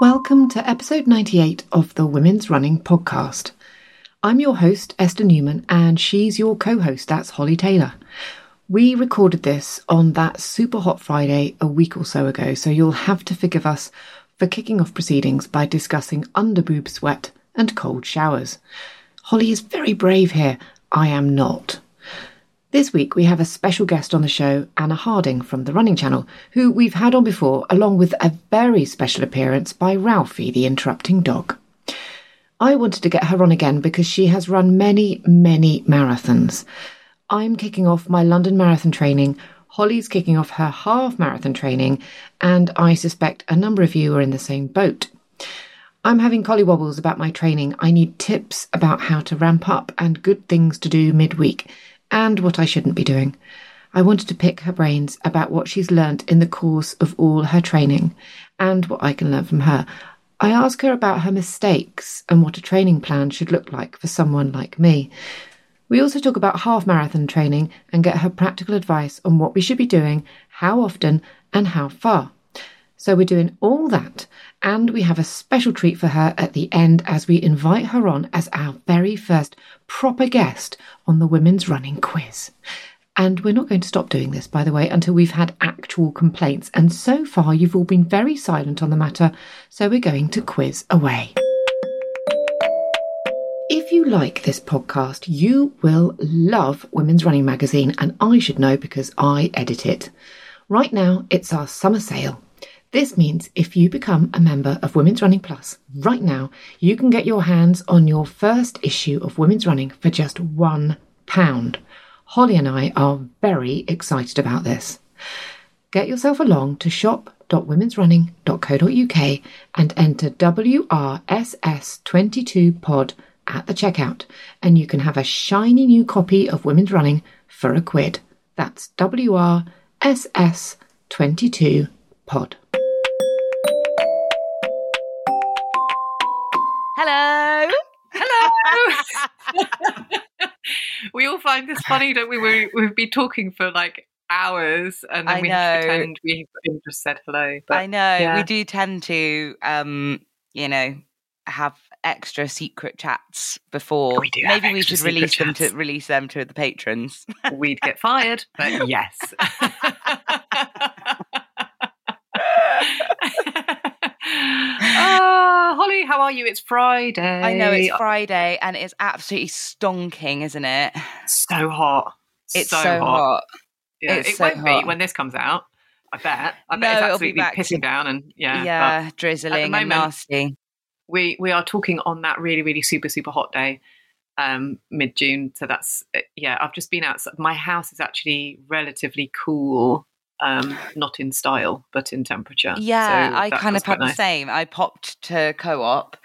Welcome to episode 98 of the Women's Running Podcast. I'm your host, Esther Newman, and she's your co host, that's Holly Taylor. We recorded this on that super hot Friday a week or so ago, so you'll have to forgive us for kicking off proceedings by discussing underboob sweat and cold showers. Holly is very brave here. I am not. This week we have a special guest on the show, Anna Harding from the Running Channel, who we've had on before, along with a very special appearance by Ralphie, the interrupting dog. I wanted to get her on again because she has run many, many marathons. I'm kicking off my London Marathon training, Holly's kicking off her half marathon training, and I suspect a number of you are in the same boat. I'm having collywobbles about my training. I need tips about how to ramp up and good things to do midweek and what I shouldn't be doing. I wanted to pick her brains about what she's learnt in the course of all her training and what I can learn from her. I ask her about her mistakes and what a training plan should look like for someone like me. We also talk about half marathon training and get her practical advice on what we should be doing, how often, and how far. So we're doing all that, and we have a special treat for her at the end as we invite her on as our very first proper guest on the Women's Running Quiz. And we're not going to stop doing this, by the way, until we've had actual complaints. And so far, you've all been very silent on the matter, so we're going to quiz away. If you like this podcast, you will love Women's Running Magazine, and I should know because I edit it. Right now, it's our summer sale. This means if you become a member of Women's Running Plus right now, you can get your hands on your first issue of Women's Running for just one pound. Holly and I are very excited about this. Get yourself along to shop.womensrunning.co.uk and enter WRSS22pod at the checkout, and you can have a shiny new copy of Women's Running for a quid. That's WRSS22pod. Hello. Hello. we all find this funny, don't we? we? We've been talking for like hours, and then I we have know. pretend we just said hello. But I know yeah. we do tend to, um, you know, have extra secret chats before. We do Maybe we should release them to release them to the patrons. we'd get fired, but yes. Ah, Holly, how are you? It's Friday. I know it's Friday and it's absolutely stonking, isn't it? so hot. It's so, hot. Yeah, It's it so won't hot. be when this comes out. I bet. I bet No, it's it'll be absolutely pissing down and yeah. Yeah, drizzling and nasty. we we are talking on that really really super super hot day, um, mid June. So that's yeah. I've just been outside. My house is actually relatively cool. Um, not in style, but in temperature. Yeah, So I kind of had the same. I popped to co-op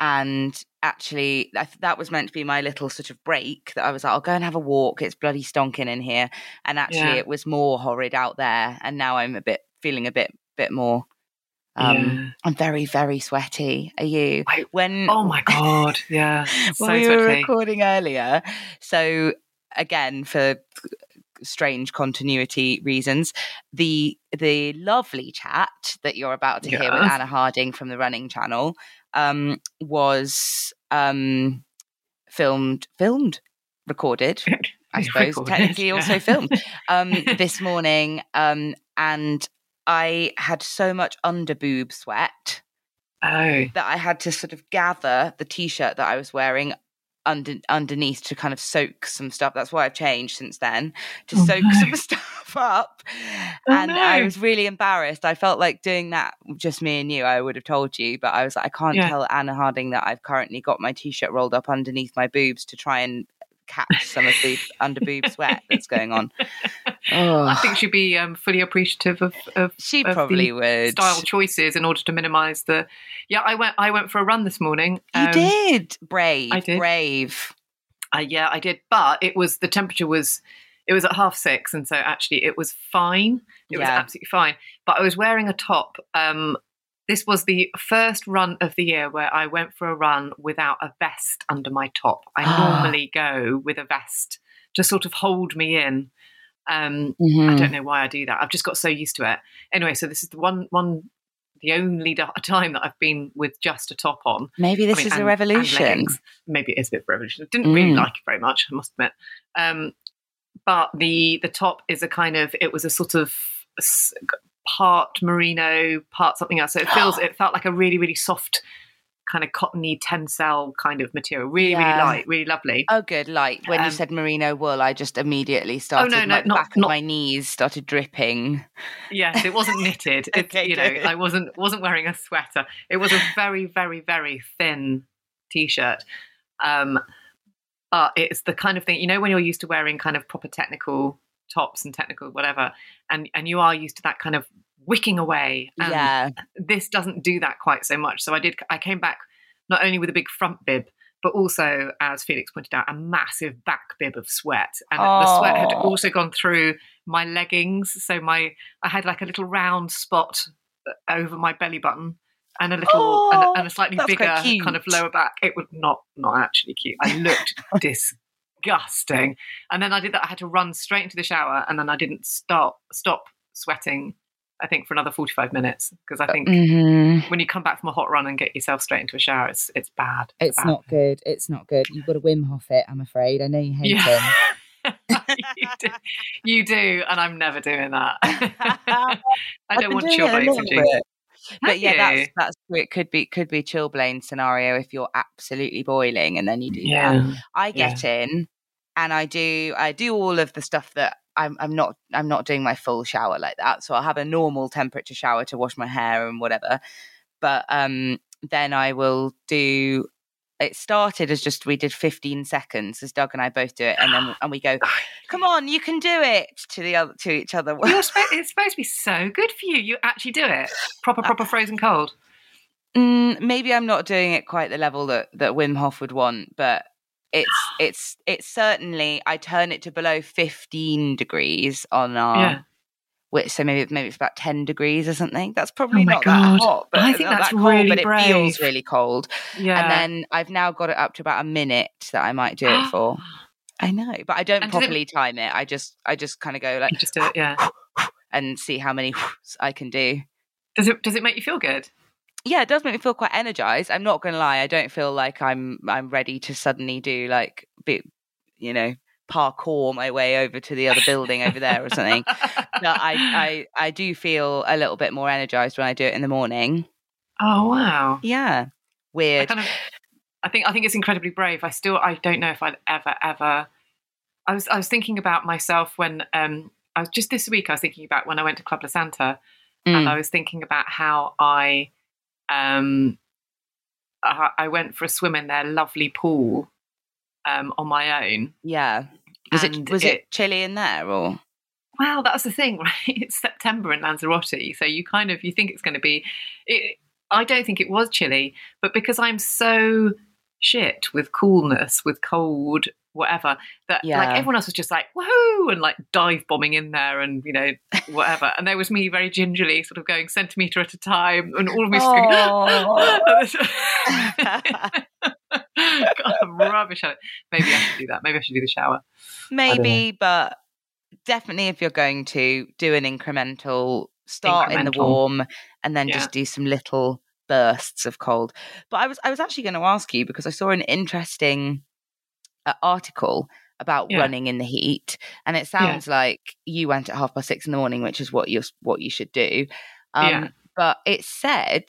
and actually I th- that was meant to be my little sort of break that I was like I'll go and have a walk it's bloody stonking in here and actually Yeah. it was more horrid out there and now I'm a bit feeling a bit bit more um Yeah. I'm very very sweaty are you I- when Oh my god, yeah. so when we were recording earlier so again for strange continuity reasons. The the lovely chat that you're about to hear with Anna Harding from the Running Channel um, was um, filmed filmed recorded I suppose. Recorded, technically also yeah. filmed um, this morning um, and I had so much under boob sweat Oh, that I had to sort of gather the t-shirt that I was wearing under underneath to kind of soak some stuff. That's why I've changed since then to Oh, soak no. some stuff up. Oh, and I was really embarrassed. I felt like doing that just me and you. I would have told you, but I was like, I can't Yeah. tell Anna Harding that I've currently got my t-shirt rolled up underneath my boobs to try and catch some of the under boob sweat that's going on. I Oh, think she'd be um, fully appreciative of, of she of the probably would. style choices in order to minimise the. Yeah, I went. I went for a run this morning. You um, did brave, I did. brave. Uh, yeah, I did, but it was the temperature was it was at half six, and so actually it was fine. It was absolutely fine. But I was wearing a top. Um, this was the first run of the year where I went for a run without a vest under my top. I normally go with a vest to sort of hold me in. Um, I Mhm. don't know why I do that. I've just got so used to it. Anyway, so this is the one one the only time that I've been with just a top on. Maybe this I mean, is and- a revolution. Maybe it is a bit of a revolution. I didn't really Mm. like it very much, I must admit. Um, but the the top is a kind of it was a sort of part merino, part something else. So it feels it felt like a really really soft kind of cottony tencel kind of material. Really Yeah. really light, really lovely. Oh, good. Like when you Um, said merino wool, I just immediately started. Oh no, my not- back not- my knees started dripping. Yes, it wasn't knitted. It, Okay, you know. I wasn't wasn't wearing a sweater. It was a very, very, very thin t-shirt. Um, but it's the kind of thing you know when you're used to wearing kind of proper technical tops and technical whatever, and and you are used to that kind of wicking away. And yeah, this doesn't do that quite so much. So I did. I came back not only with a big front bib. But also, as Felix pointed out, a massive back bib of sweat, and the sweat had Oh. also gone through my leggings. So my I had like a little round spot uh, over my belly button and a little and, Oh, a, and a slightly bigger kind of lower back. It was not not actually cute. I looked disgusting. And then I did that. I had to run straight into the shower, and then I didn't stop stop sweating. I think for another forty five minutes because I think Mhm. when you come back from a hot run and get yourself straight into a shower, it's it's bad. a It's bad not good. It's not good. You've got to Wim Hof it, I'm afraid. I know you hate him. You, do, you do, and I'm never doing that. I don't want doing chill it a blades little to bit. But yeah, you? that's that's it. Could be could be chilblain scenario if you're absolutely boiling and then you do that. I get in and I do I do all of the stuff that I'm I'm not I'm not doing my full shower like that. So I'll have a normal temperature shower to wash my hair and whatever. But um then I will do it started as just we did 15 seconds as Doug and I both do it and then and we go come on you can do it to the other to each other it's supposed to be so good for you. You actually do it. Proper, proper frozen cold. Mm, maybe I'm not doing it quite the level that that Wim Hof would want, but it's it's it's certainly I turn it to below 15 degrees on our Yeah. which so maybe maybe it's about 10 degrees or something. That's oh probably Oh not God. that hot, but I think that's that cold, really but it feels really cold. Yeah. And then I've now got it up to about a minute that I might do it for. I know, but I don't And does it- properly time it. I just I just kind of go like you just do it. Yeah. and see how many I can do. Does it? Does it make you feel good? Yeah, it does make me feel quite energized. I'm not gonna lie, I don't feel like I'm I'm ready to suddenly do like bit you know parkour my way over to the other building over there or something. But I, I I do feel a little bit more energized when I do it in the morning. Oh wow. Yeah, I weird. kind of. I think. I think it's incredibly brave. I still. I don't know if I'd ever ever. I was. I was thinking about myself when. Um. I was just this week. I was thinking about when I went to Club La Santa, and Mm. I was thinking about how I. Um. I, I went for a swim in their lovely pool. Um, on my own. Yeah, was it was it, it- chilly in there or? Well, that's the thing, right? It's September in Lanzarote, so you kind of you think it's going to be. It, I don't think it was chilly, but because I'm so shit with coolness, with cold, whatever, that Yeah. like everyone else was just like, woohoo, and like dive bombing in there and, you know, whatever. and there was me very gingerly sort of going centimetre at a time and all of me going, God, I'm rubbish at it. Maybe I should do that. Maybe I should do the shower. Maybe, but definitely if you're going to do an incremental start in the warm and then Yeah. just do some little bursts of cold. But I was I was actually going to ask you because I saw an interesting uh, article about Yeah. running in the heat and it sounds like you went at half past 6 in the morning which is what you what you should do. Um Yeah. but it said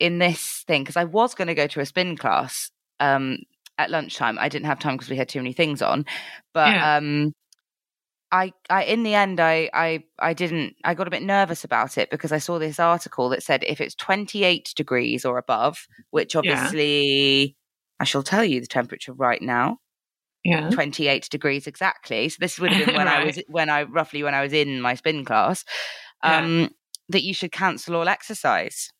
in this thing because I was going to go to a spin class um at lunchtime. I didn't have time because we had too many things on. But Yeah. um I, I in the end I, I I didn't I got a bit nervous about it because I saw this article that said if it's 28 degrees or above, which obviously I shall tell you the temperature right now, Yeah. 28 degrees exactly. So this would have been when I was when I roughly when I was in my spin class. Yeah. Um that you should cancel all exercise.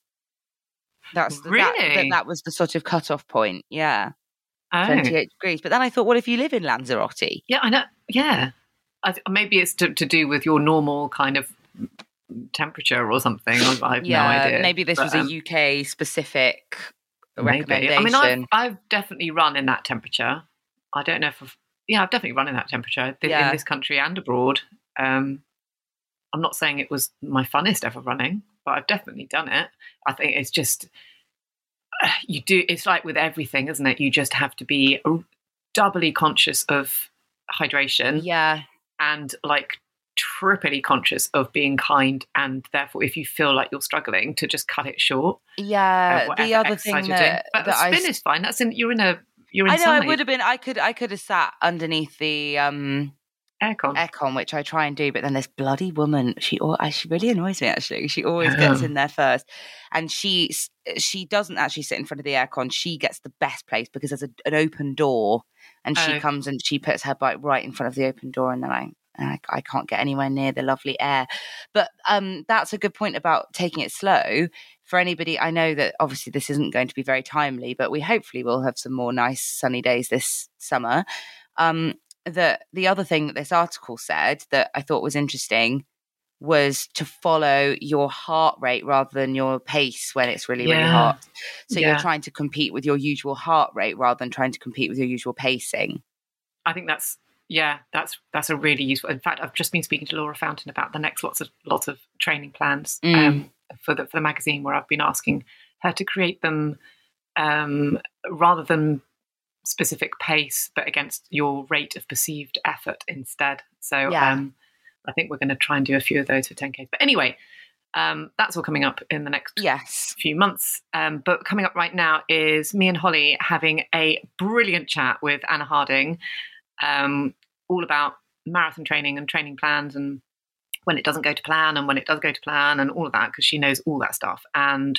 That's the, that, that Really? that was the sort of cutoff point. Yeah. Oh. 28 degrees. But then I thought, what if you live in Lanzarote? Yeah, I know. Yeah. I, th- maybe it's to, to do with your normal kind of temperature or something. I have yeah, no idea. maybe this But, was um, a UK specific maybe. recommendation. I mean, I've, I've definitely run in that temperature. I don't know if I've, yeah, I've definitely run in that temperature th- Yeah. in this country and abroad. Um, I'm not saying it was my funnest ever running, but I've definitely done it. I think it's just you do. It's like with everything, isn't it? You just have to be doubly conscious of hydration yeah, and like triply conscious of being kind and therefore if you feel like you're struggling to just cut it short yeah. whatever The other thing doing. that, but that the I, spin s- is fine that's in you're in a you're I know I would have been. I could. I could have sat underneath the um aircon aircon, which I try and do. But then this bloody woman, she uh, she really annoys me. Actually, she always gets in there first, and she she doesn't actually sit in front of the aircon. She gets the best place because there's a, an open door, and she Oh. comes and she puts her bike right in front of the open door, and then I. I, I can't get anywhere near the lovely air, but um, that's a good point about taking it slow. For anybody, I know that obviously this isn't going to be very timely, but we hopefully will have some more nice sunny days this summer. Um, that the other thing that this article said that I thought was interesting was to follow your heart rate rather than your pace when it's really, really Yeah. hot. So Yeah. you're trying to compete with your usual heart rate rather than trying to compete with your usual pacing. i think that's yeah that's that's a really useful in fact i've just been speaking to laura fountain about the next lots of lots of training plans Mm. um, for the for the magazine where i've been asking her to create them um, rather than specific pace but against your rate of perceived effort instead so Yeah. um, i think we're going to try and do a few of those for 10k but anyway um, that's all coming up in the next Yes. few months. Um, but coming up right now is me and Holly having a brilliant chat with Anna Harding, um, all about marathon training and training plans and when it doesn't go to plan and when it does go to plan and all of that because she knows all that stuff. And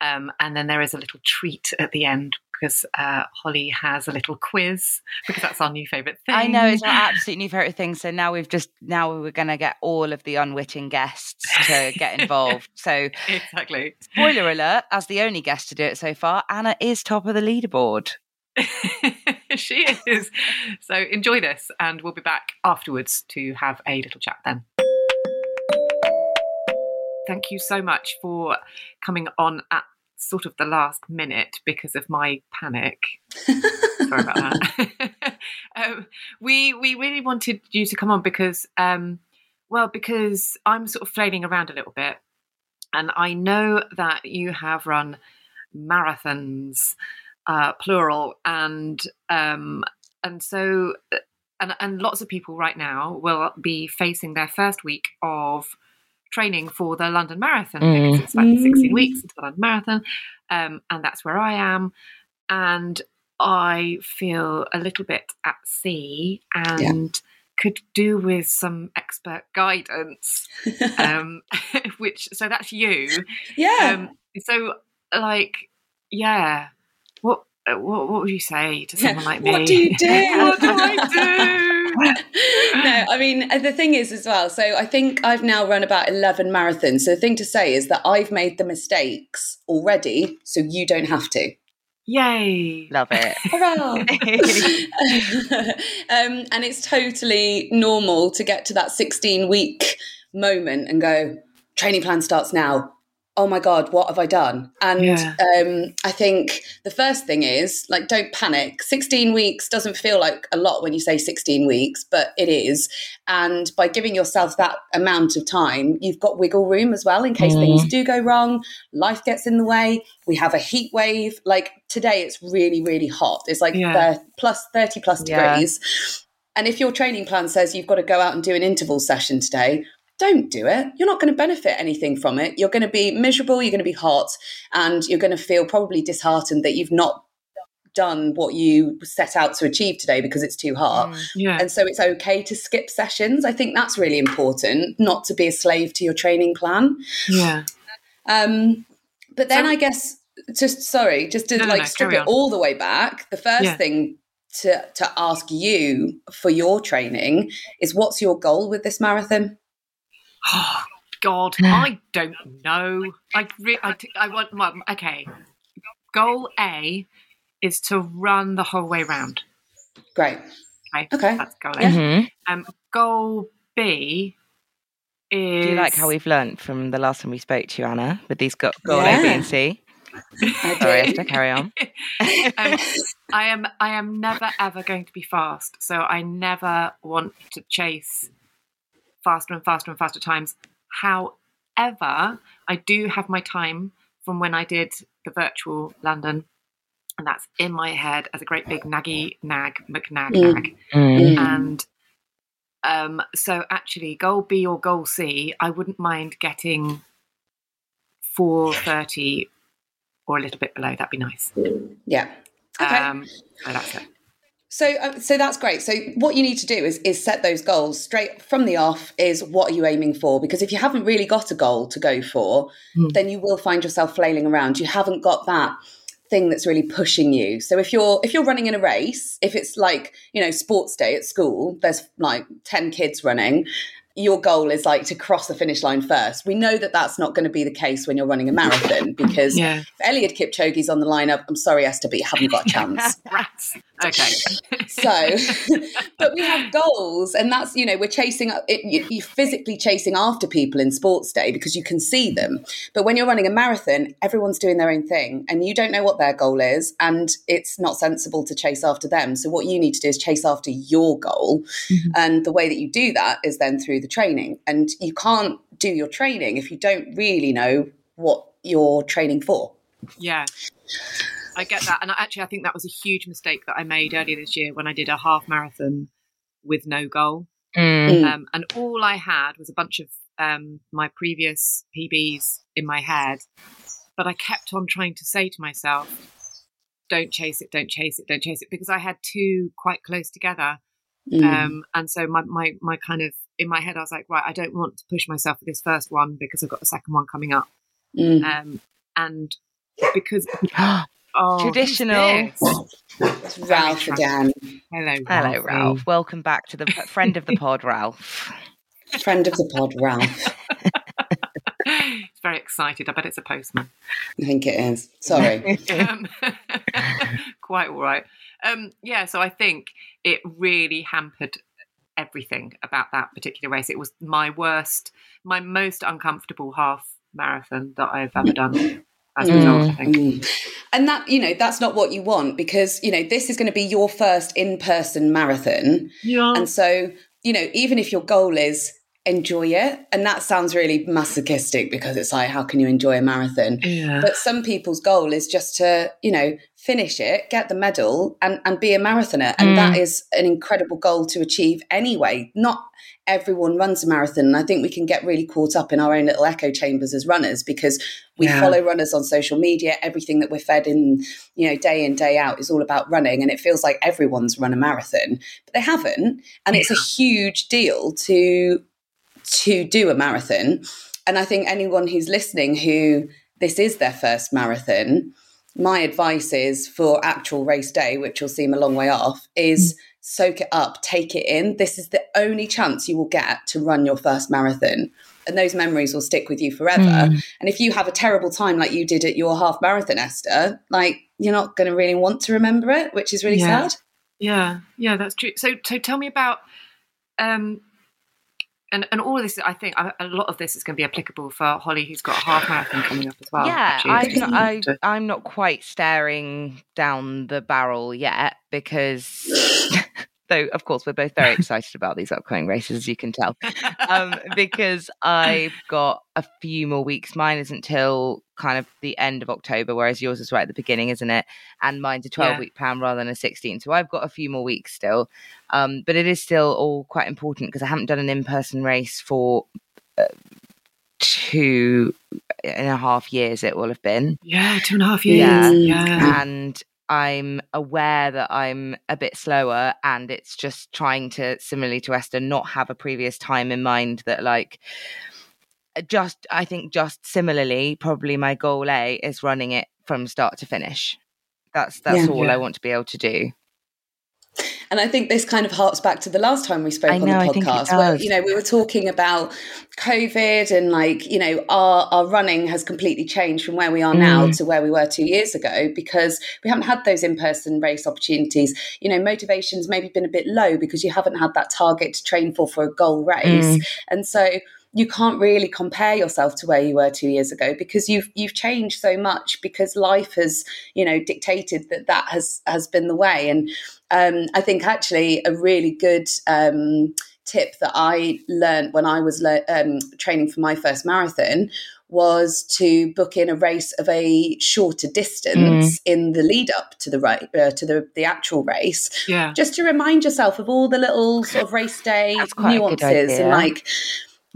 um, and then there is a little treat at the end because uh, Holly has a little quiz because that's our new favourite thing. I know it's our absolute new favorite thing. So now we've just now we're going to get all of the unwitting guests to get involved. so exactly. spoiler alert: as the only guest to do it so far, Anna is top of the leaderboard. she is. So enjoy this, and we'll be back afterwards to have a little chat then. Thank you so much for coming on at sort of the last minute because of my panic. Sorry about that. um, we we really wanted you to come on because, um, well, because I'm sort of flailing around a little bit, and I know that you have run marathons, uh, plural, and um, and so and and lots of people right now will be facing their first week of training for the London Marathon because it's like 16 weeks until the London Marathon, um, and that's where I am, and I feel a little bit at sea and could do with some expert guidance. um, which so that's you. Yeah. Um, so like, yeah, what uh, what what would you say to someone like me? What do you do? what do I do? no, I mean, the thing is as well. So I think I've now run about 11 marathons. So the thing to say is that I've made the mistakes already, so you don't have to. Yay. Love it. um, and it's totally normal to get to that 16 week moment and go, training plan starts now oh my god what have i done and yeah. um, i think the first thing is like don't panic 16 weeks doesn't feel like a lot when you say 16 weeks but it is and by giving yourself that amount of time you've got wiggle room as well in case mm. things do go wrong life gets in the way we have a heat wave like today it's really really hot it's like yeah. plus 30 plus degrees yeah. and if your training plan says you've got to go out and do an interval session today don't do it. You're not going to benefit anything from it. You're going to be miserable, you're going to be hot, and you're going to feel probably disheartened that you've not done what you set out to achieve today because it's too hard. Mm, yeah. And so it's okay to skip sessions. I think that's really important, not to be a slave to your training plan. Yeah. Um, but then so, I guess just sorry, just to no, like no, strip it all the way back, the first yeah. thing to to ask you for your training is what's your goal with this marathon? Oh, God, I don't know. I, re- I, I want, well, okay. Goal A is to run the whole way round. Great. Okay. Okay. That's goal A. Mm-hmm. Um, goal B is. Do you like how we've learnt from the last time we spoke to you, Anna, with these go- goal yeah. A, B, and C? Sorry, Esther, carry on. um, I am I am never ever going to be fast, so I never want to chase faster and faster and faster times. However, I do have my time from when I did the virtual London, and that's in my head as a great big naggy nag McNag mm. nag. Mm. And um, so, actually, goal B or goal C, I wouldn't mind getting 430 or a little bit below. That'd be nice. Yeah. Okay. Um, so that's it. So, uh, so that's great. So, what you need to do is is set those goals straight from the off. Is what are you aiming for? Because if you haven't really got a goal to go for, mm. then you will find yourself flailing around. You haven't got that thing that's really pushing you. So if you're if you're running in a race, if it's like you know sports day at school, there's like ten kids running, your goal is like to cross the finish line first. We know that that's not going to be the case when you're running a marathon because yeah. if Eliud Kipchoge's on the lineup, I'm sorry, Esther, but you haven't got a chance. Okay. so, but we have goals, and that's you know we're chasing. It, you're physically chasing after people in sports day because you can see them. But when you're running a marathon, everyone's doing their own thing, and you don't know what their goal is, and it's not sensible to chase after them. So what you need to do is chase after your goal, mm-hmm. and the way that you do that is then through the training. And you can't do your training if you don't really know what you're training for. Yeah. I get that. And I, actually, I think that was a huge mistake that I made earlier this year when I did a half marathon with no goal. Mm. Um, and all I had was a bunch of um, my previous PBs in my head. But I kept on trying to say to myself, don't chase it, don't chase it, don't chase it, because I had two quite close together. Mm. Um, and so my, my, my kind of in my head, I was like, right, I don't want to push myself for this first one because I've got the second one coming up. Mm. Um, and because oh, traditional. It's Ralph again. Hello, hello, Ralph. Welcome back to the friend of the pod, Ralph. friend of the pod, Ralph. He's very excited. I bet it's a postman. I think it is. Sorry. um, quite all right. Um, yeah, so I think it really hampered everything about that particular race. It was my worst, my most uncomfortable half marathon that I've ever done. As a result, mm. And that, you know, that's not what you want because, you know, this is going to be your first in person marathon. Yeah. And so, you know, even if your goal is enjoy it. And that sounds really masochistic because it's like, how can you enjoy a marathon? Yeah. But some people's goal is just to, you know, finish it, get the medal, and, and be a marathoner. And mm. that is an incredible goal to achieve anyway. Not everyone runs a marathon. And I think we can get really caught up in our own little echo chambers as runners because we yeah. follow runners on social media. Everything that we're fed in, you know, day in, day out is all about running. And it feels like everyone's run a marathon, but they haven't. And it's a huge deal to to do a marathon. And I think anyone who's listening who this is their first marathon, my advice is for actual race day, which will seem a long way off, is mm. Soak it up, take it in. This is the only chance you will get to run your first marathon. And those memories will stick with you forever. Mm. And if you have a terrible time like you did at your half marathon, Esther, like you're not going to really want to remember it, which is really yeah. sad. Yeah, yeah, that's true. So, so tell me about um, and and all of this, I think a lot of this is going to be applicable for Holly, who's got a half marathon coming up as well. Yeah, I, I, I'm not quite staring down the barrel yet because though of course we're both very excited about these upcoming races as you can tell um, because i've got a few more weeks mine isn't till kind of the end of october whereas yours is right at the beginning isn't it and mine's a 12 yeah. week plan rather than a 16 so i've got a few more weeks still um, but it is still all quite important because i haven't done an in-person race for uh, two and a half years it will have been yeah two and a half years yeah, yeah. and I'm aware that I'm a bit slower and it's just trying to similarly to Esther not have a previous time in mind that like uh, just I think just similarly probably my goal A is running it from start to finish. That's that's yeah, all yeah. I want to be able to do. And I think this kind of harks back to the last time we spoke know, on the podcast, where you know we were talking about COVID and like you know our our running has completely changed from where we are mm. now to where we were two years ago because we haven't had those in person race opportunities. You know, motivations maybe been a bit low because you haven't had that target to train for for a goal race, mm. and so you can't really compare yourself to where you were two years ago because you've you've changed so much because life has you know dictated that that has has been the way and um, I think actually a really good um, tip that I learned when I was le- um, training for my first marathon was to book in a race of a shorter distance mm. in the lead up to the right uh, to the the actual race. Yeah. Just to remind yourself of all the little sort of race day nuances and like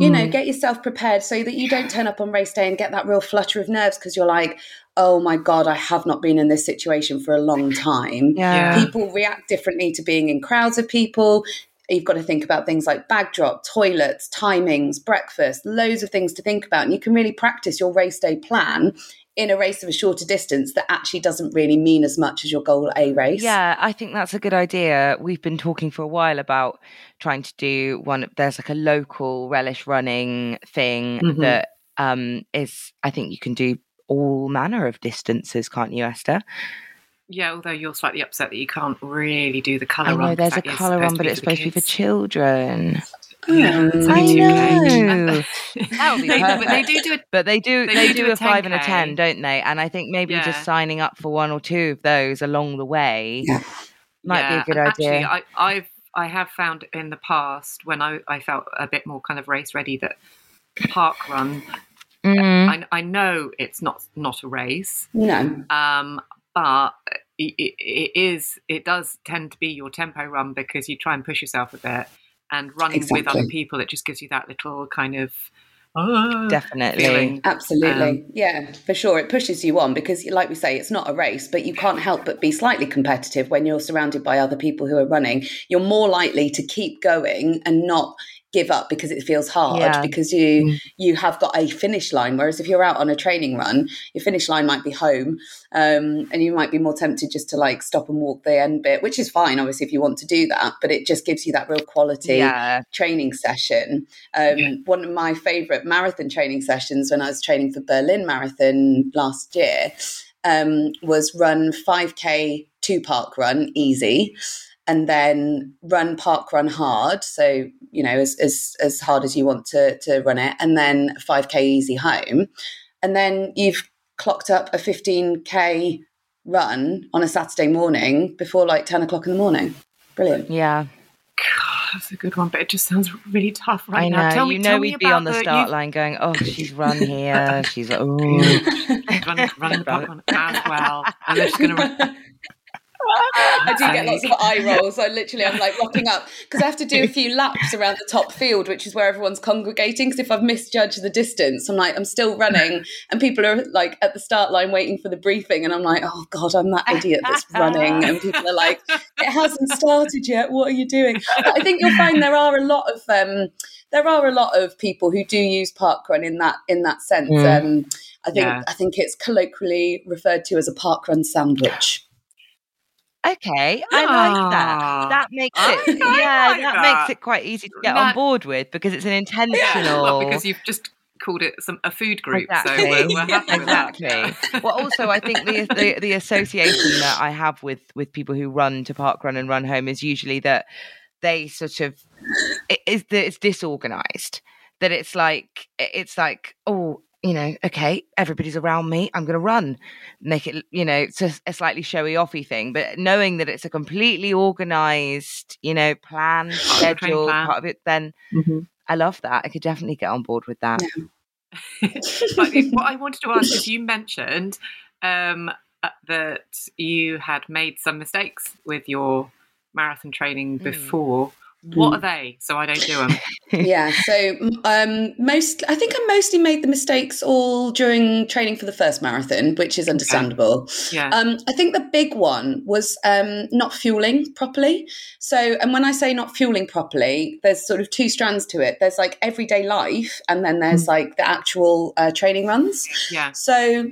you know, mm. get yourself prepared so that you don't turn up on race day and get that real flutter of nerves because you're like, oh my God, I have not been in this situation for a long time. Yeah. People react differently to being in crowds of people. You've got to think about things like bag drop, toilets, timings, breakfast, loads of things to think about. And you can really practice your race day plan in a race of a shorter distance that actually doesn't really mean as much as your goal A race. Yeah, I think that's a good idea. We've been talking for a while about trying to do one. There's like a local relish running thing mm-hmm. that um, is. I think you can do all manner of distances, can't you, Esther? Yeah, although you're slightly upset that you can't really do the colour I know, run. There's a colour run, but it's supposed to be for children. Yeah, I know. they, but they do do it. But they do they, they do, do, a, a five and a ten, don't they? And I think maybe yeah. just signing up for one or two of those along the way yeah. might yeah. be a good idea. Actually, I, I've I have found in the past when I, I felt a bit more kind of race ready that parkrun. Mm. I, I know it's not not a race. No. Um, but it, it is it does tend to be your tempo run because you try and push yourself a bit and running exactly. with other people, it just gives you that little kind of uh, definitely feeling. absolutely um, yeah for sure it pushes you on because like we say it's not a race but you can't help but be slightly competitive when you're surrounded by other people who are running you're more likely to keep going and not give up because it feels hard yeah. because you mm. you have got a finish line whereas if you're out on a training run your finish line might be home um, and you might be more tempted just to like stop and walk the end bit which is fine obviously if you want to do that but it just gives you that real quality yeah. training session um, yeah. one of my favorite marathon training sessions when i was training for berlin marathon last year um, was run 5k to park run easy and then run parkrun hard so you know as, as as hard as you want to to run it and then 5k easy home and then you've clocked up a 15k run on a saturday morning before like 10 o'clock in the morning brilliant yeah God, that's a good one, but it just sounds really tough right I know. now. Tell you me, know we'd be on the, the start you... line going, "Oh, she's run here. she's like, oh, running, running the parkrun as well." And they're just going to run I do get lots of eye rolls. I literally, I'm like rocking up because I have to do a few laps around the top field, which is where everyone's congregating. Because if I've misjudged the distance, I'm like, I'm still running, and people are like at the start line waiting for the briefing, and I'm like, oh god, I'm that idiot that's running, and people are like, it hasn't started yet. What are you doing? But I think you'll find there are a lot of um, there are a lot of people who do use parkrun in that in that sense. Mm. Um, I think yeah. I think it's colloquially referred to as a parkrun sandwich. Okay, I like that. That makes it, yeah, like that, that. makes it quite easy to get That- on board with because it's an intentional. Well, because you've just called it some a food group, Exactly. so we're, we're happy with that. Exactly. well, also, I think the, the the association that I have with with people who run to parkrun and run home is usually that they sort of it is that it's disorganized. That it's like it's like oh you know okay everybody's around me I'm going to run. Make it you know it's a, a slightly showy offy thing but knowing that it's a completely organized you know planned training schedule plan. part of it then I love that I could definitely get on board with that. But what I wanted to ask is you mentioned um, uh, that you had made some mistakes with your marathon training Mm. What are they? So I don't do them. yeah. So um, most, I think I mostly made the mistakes all during training for the first marathon, which is understandable. Yeah. Um, I think the big one was um, not fueling properly. So, and when I say not fueling properly, there's sort of two strands to it. There's like everyday life, and then there's like the actual uh, training runs. yeah. So,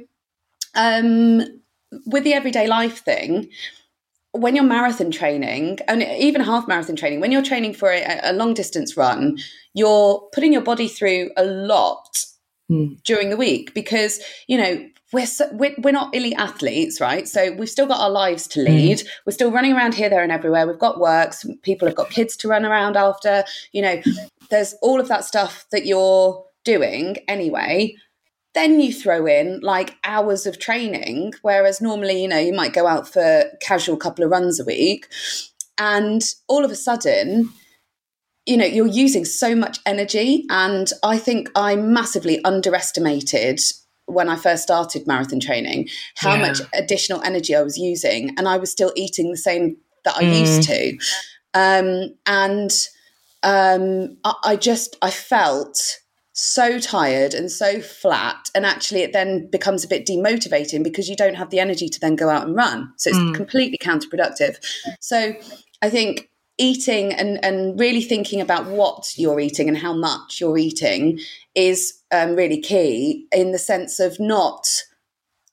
um, with the everyday life thing, when you're marathon training and even half marathon training, when you're training for a, a long distance run, you're putting your body through a lot hmm. during the week because you know we're, so, we're we're not elite athletes, right? So we've still got our lives to hmm. lead. We're still running around here, there, and everywhere. We've got works. People have got kids to run around after. You know, there's all of that stuff that you're doing anyway. Then you throw in like hours of training, whereas normally, you know, you might go out for casual couple of runs a week, and all of a sudden, you know, you're using so much energy. And I think I massively underestimated when I first started marathon training how Yeah. much additional energy I was using, and I was still eating the same that I used to. Um, and um, I, I just I felt so tired and so flat, and actually it then becomes a bit demotivating because you don't have the energy to then go out and run. So it's completely counterproductive. So I think eating and, and really thinking about what you're eating and how much you're eating is um, really key in the sense of not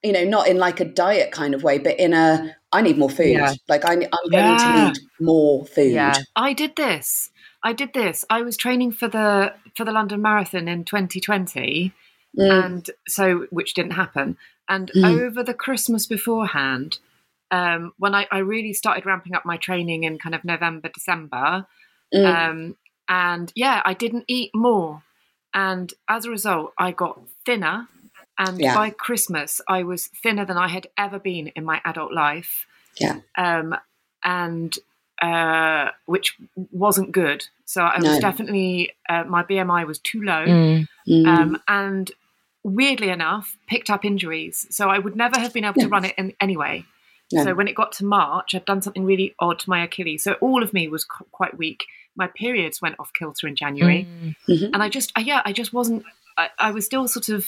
you know not in like a diet kind of way but in a i need more food Yeah. like I, i'm going Yeah. to need more food Yeah. I did this. I did this. I was training for the for the London Marathon in 2020, Mm. and so which didn't happen. And Mm. over the Christmas beforehand, um, when I, I really started ramping up my training in kind of November, December, Mm. um, and yeah, I didn't eat more, and as a result, I got thinner. And Yeah. by Christmas, I was thinner than I had ever been in my adult life yeah um, and uh, which wasn't good. So I No. was definitely uh, my BMI was too low, Mm. Mm. um, and weirdly enough, picked up injuries. So I would never have been able to run it in, anyway. No. So when it got to March, I'd done something really odd to my Achilles. So all of me was qu- quite weak. My periods went off kilter in January, Mhm. and I just, I, yeah, I just wasn't. I, I was still sort of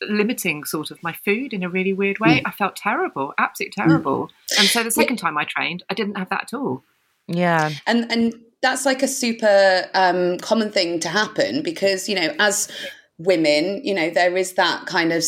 limiting sort of my food in a really weird way. Mm. I felt terrible, absolutely terrible. And so the second time I trained, I didn't have that at all. Yeah and and that's like a super um, common thing to happen because you know as women you know there is that kind of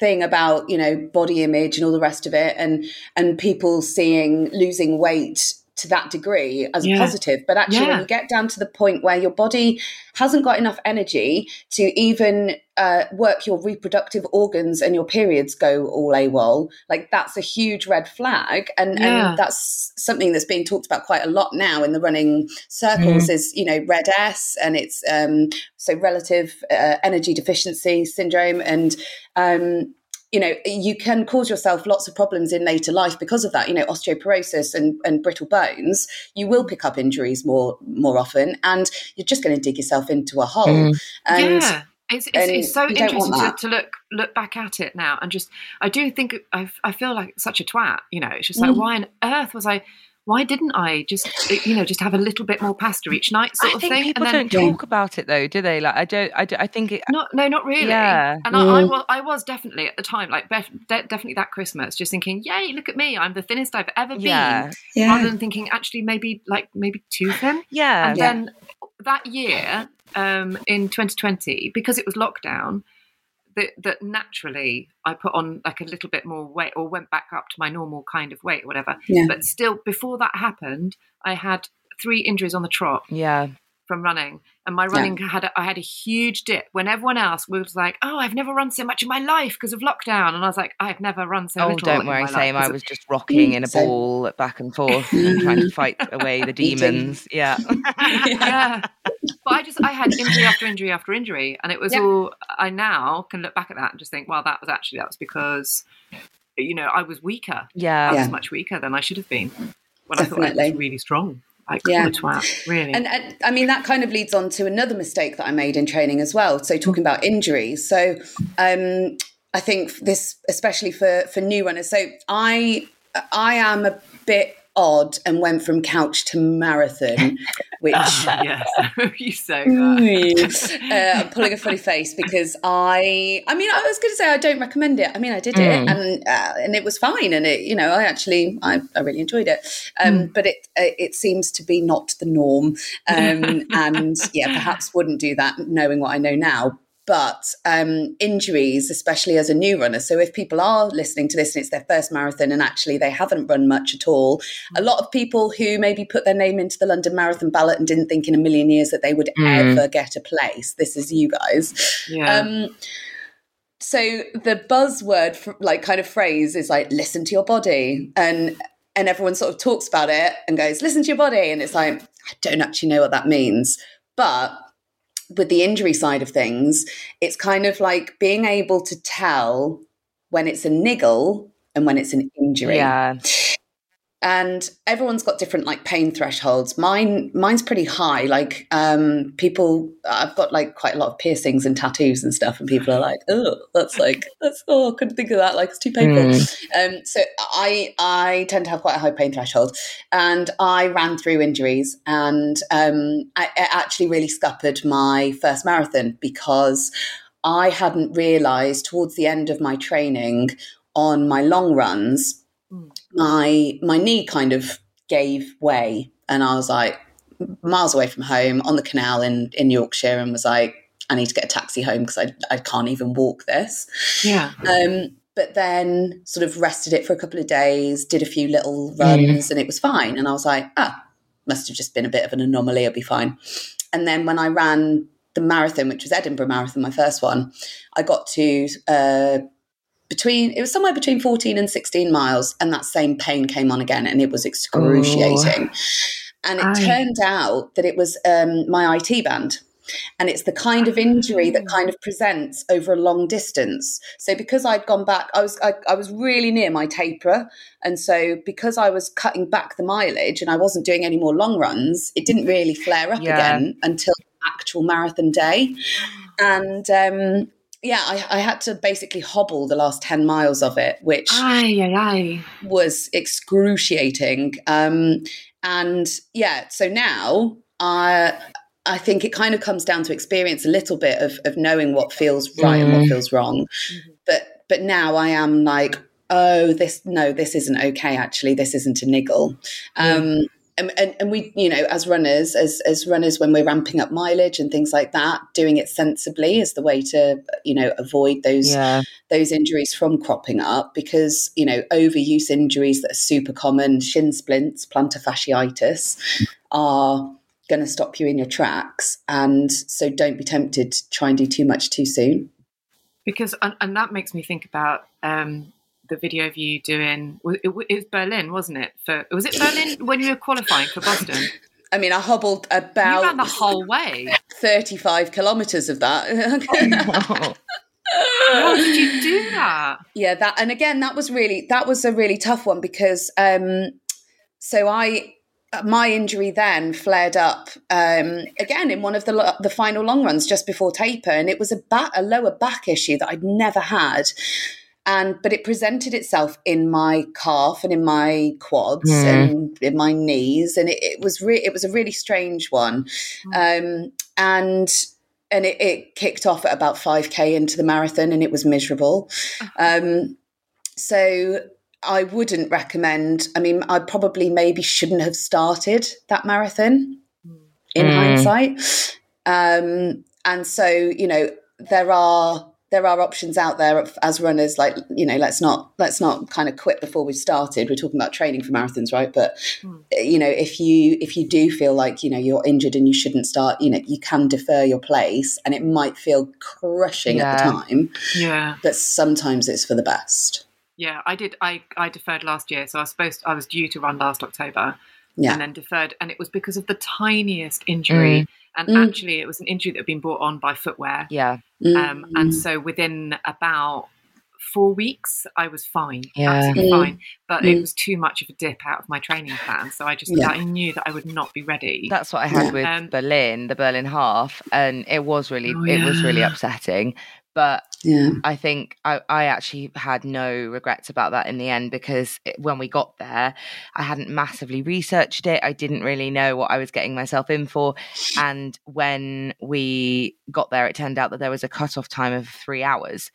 thing about you know body image and all the rest of it and and people seeing losing weight to that degree as Yeah. a positive but actually Yeah. when you get down to the point where your body hasn't got enough energy to even uh, work your reproductive organs and your periods go all AWOL, like that's a huge red flag. And, Yeah. and that's something that's being talked about quite a lot now in the running circles is, you know, RED-S and it's um, so relative uh, energy deficiency syndrome. And, um, you know, you can cause yourself lots of problems in later life because of that. You know, osteoporosis and, and brittle bones. You will pick up injuries more more often, and you're just going to dig yourself into a hole. And yeah. It's, it's, it's so you don't want interesting to, to look look back at it now and just I do think I, I feel like such a twat you know it's just like Mm. why on earth was I why didn't I just you know just have a little bit more pasta each night sort I of think thing people and then don't talk about it though, do they? Like, I don't. I, don't, I think it. not no not really Yeah. and I, I Mm. was I was definitely at the time like bef- de- definitely that Christmas just thinking yay look at me I'm the thinnest I've ever been Yeah, rather than thinking actually maybe like maybe too thin yeah, and Yeah. then that year um, in 2020, because it was lockdown, that, that naturally I put on like a little bit more weight or went back up to my normal kind of weight or whatever. Yeah. But still, before that happened, I had three injuries on the trot. Yeah. From running, and my running yeah. had a, I had a huge dip when everyone else was like, "Oh, I've never run so much in my life because of lockdown," and I was like, "I've never run so little oh, little." don't worry, same. I was just rocking in a ball back and forth and trying to fight away the demons. Yeah, yeah. But I just I had injury after injury after injury, and it was yeah. all. I now can look back at that and just think, well, that was actually that was because you know I was weaker. Yeah, I was yeah. much weaker than I should have been when Definitely. I thought I was really strong. Like yeah. twat, really. And, and, I mean, that kind of leads on to another mistake that I made in training as well. So, talking about injuries. So, um, I think this, especially for for new runners. So, I I am a bit odd and went from couch to marathon, which yes, you say that. uh, I'm pulling a funny face because I, I mean, I was going to say I don't recommend it. I mean, I did it Mm. and uh, and it was fine, and it, you know, I actually, I, I really enjoyed it. Um, But it uh, it seems to be not the norm, um, and yeah, perhaps wouldn't do that knowing what I know now but um, injuries, especially as a new runner. So, if people are listening to this and it's their first marathon and actually they haven't run much at all, a lot of people who maybe put their name into the London Marathon ballot and didn't think in a million years that they would Mm. ever get a place, this is you guys. Yeah. Um, so, the buzzword, like kind of phrase, is like listen to your body. And and everyone sort of talks about it and goes, listen to your body. And it's like, I don't actually know what that means. But with the injury side of things, it's kind of like being able to tell when it's a niggle and when it's an injury. Yeah. And everyone's got different like pain thresholds. Mine, mine's pretty high. Like um, people, I've got like quite a lot of piercings and tattoos and stuff, and people are like, "Oh, that's like that's oh, I couldn't think of that. Like it's too painful." Um, so I, I tend to have quite a high pain threshold, and I ran through injuries, and um, I, it actually really scuppered my first marathon because I hadn't realised towards the end of my training on my long runs my my knee kind of gave way and I was like miles away from home on the canal in in Yorkshire and was like I need to get a taxi home because I, I can't even walk this. Yeah. um but then sort of rested it for a couple of days did a few little runs and it was fine. And I was like ah must have just been a bit of an anomaly I'll be fine. And then when I ran the marathon which was Edinburgh Marathon my first one I got to uh between it was somewhere between 14 and 16 miles and that same pain came on again and it was excruciating. And it Aye. turned out that it was um, my IT band. And it's the kind of injury that kind of presents over a long distance. So because i'd gone back i was I, I was really near my taper. And so because i was cutting back the mileage and i wasn't doing any more long runs it didn't really flare up Yeah. again until actual marathon day. And um yeah, I, I had to basically hobble the last 10 miles of it, which Aye, aye, aye. was excruciating. Um, and yeah, so now I, I think it kind of comes down to experience a little bit of, of knowing what feels right and what feels wrong. But, but now I am like, oh, this, no, this isn't okay. Actually, this isn't a niggle. Um, and, and, and we, you know, as runners, as as runners, when we're ramping up mileage and things like that, doing it sensibly is the way to, you know, avoid those Yeah. those injuries from cropping up because you know overuse injuries that are super common shin splints plantar fasciitis are going to stop you in your tracks and so don't be tempted to try and do too much too soon Because and, and that makes me think about um, the video of you doing. It, it was Berlin, wasn't it? For was it Berlin when you were qualifying for Boston? i mean i hobbled You ran about the whole way. 35 kilometers of that How did you do that? yeah that and again that was really that was a really tough one because um so i my injury then flared up um, again in one of the lo- the final long runs just before taper, and it was a back, a lower back issue that I'd never had, and but it presented itself in my calf and in my quads and in my knees, and it, it was re- it was a really strange one, um, and and it, it kicked off at about five k into the marathon, and it was miserable. Um, so I wouldn't recommend. I mean, I probably maybe shouldn't have started that marathon in Mm. hindsight. Um, and so, you know, there are there are options out there as runners like you know let's not let's not kind of quit before we've started we're talking about training for marathons right but mm. you know if you if you do feel like you know you're injured and you shouldn't start you know you can defer your place and it might feel crushing yeah. at the time yeah but sometimes it's for the best yeah i did i i deferred last year so i was supposed to, i was due to run last october yeah. and then deferred and it was because of the tiniest injury mm and mm. actually, it was an injury that had been brought on by footwear. Yeah. Um, and mm. so within about four weeks, I was fine, yeah. absolutely mm. fine. But it mm. was too much of a dip out of my training plan. So I just, yeah. I knew that I would not be ready. That's what I had with um, Berlin, the Berlin half, and it was really, oh, it was really upsetting. But yeah. I think I, I actually had no regrets about that in the end because it, when we got there, I hadn't massively researched it. I didn't really know what I was getting myself in for. And when we got there, it turned out that there was a cutoff time of three hours.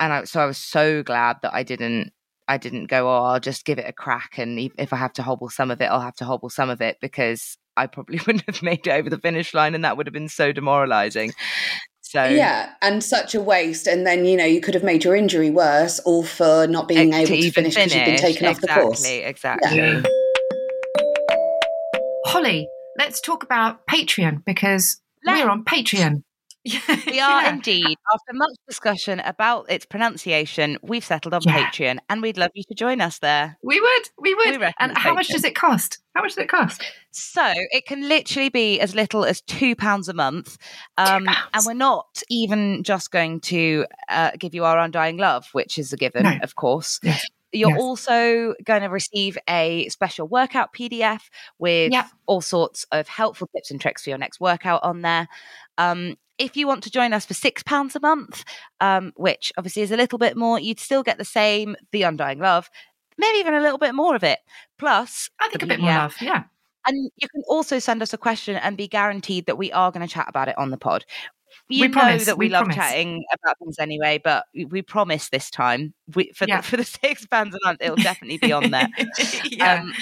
And I, so I was so glad that I didn't I didn't go, oh, I'll just give it a crack. And if I have to hobble some of it, I'll have to hobble some of it because I probably wouldn't have made it over the finish line. And that would have been so demoralizing. So yeah, and such a waste. And then you know you could have made your injury worse, all for not being able to, to finish because you've been taken exactly, off the course. Exactly. Yeah. Holly, let's talk about Patreon because let's. we're on Patreon. we are yeah. indeed. After much discussion about its pronunciation, we've settled on yeah. Patreon, and we'd love you to join us there. We would, we would. We and how Patreon. much does it cost? How much does it cost? So it can literally be as little as two pounds a month, um, and we're not even just going to uh, give you our undying love, which is a given, no. of course. Yes. You're yes. also going to receive a special workout PDF with yep. all sorts of helpful tips and tricks for your next workout on there. Um, if you want to join us for six pounds a month, um, which obviously is a little bit more, you'd still get the same, the undying love, maybe even a little bit more of it. Plus, I think a bit more love, yeah. And you can also send us a question and be guaranteed that we are going to chat about it on the pod. You we know promise, that we, we love promise. chatting about things anyway, but we promise this time we, for yeah. the for the six pounds a month, it'll definitely be on there. yeah. Um,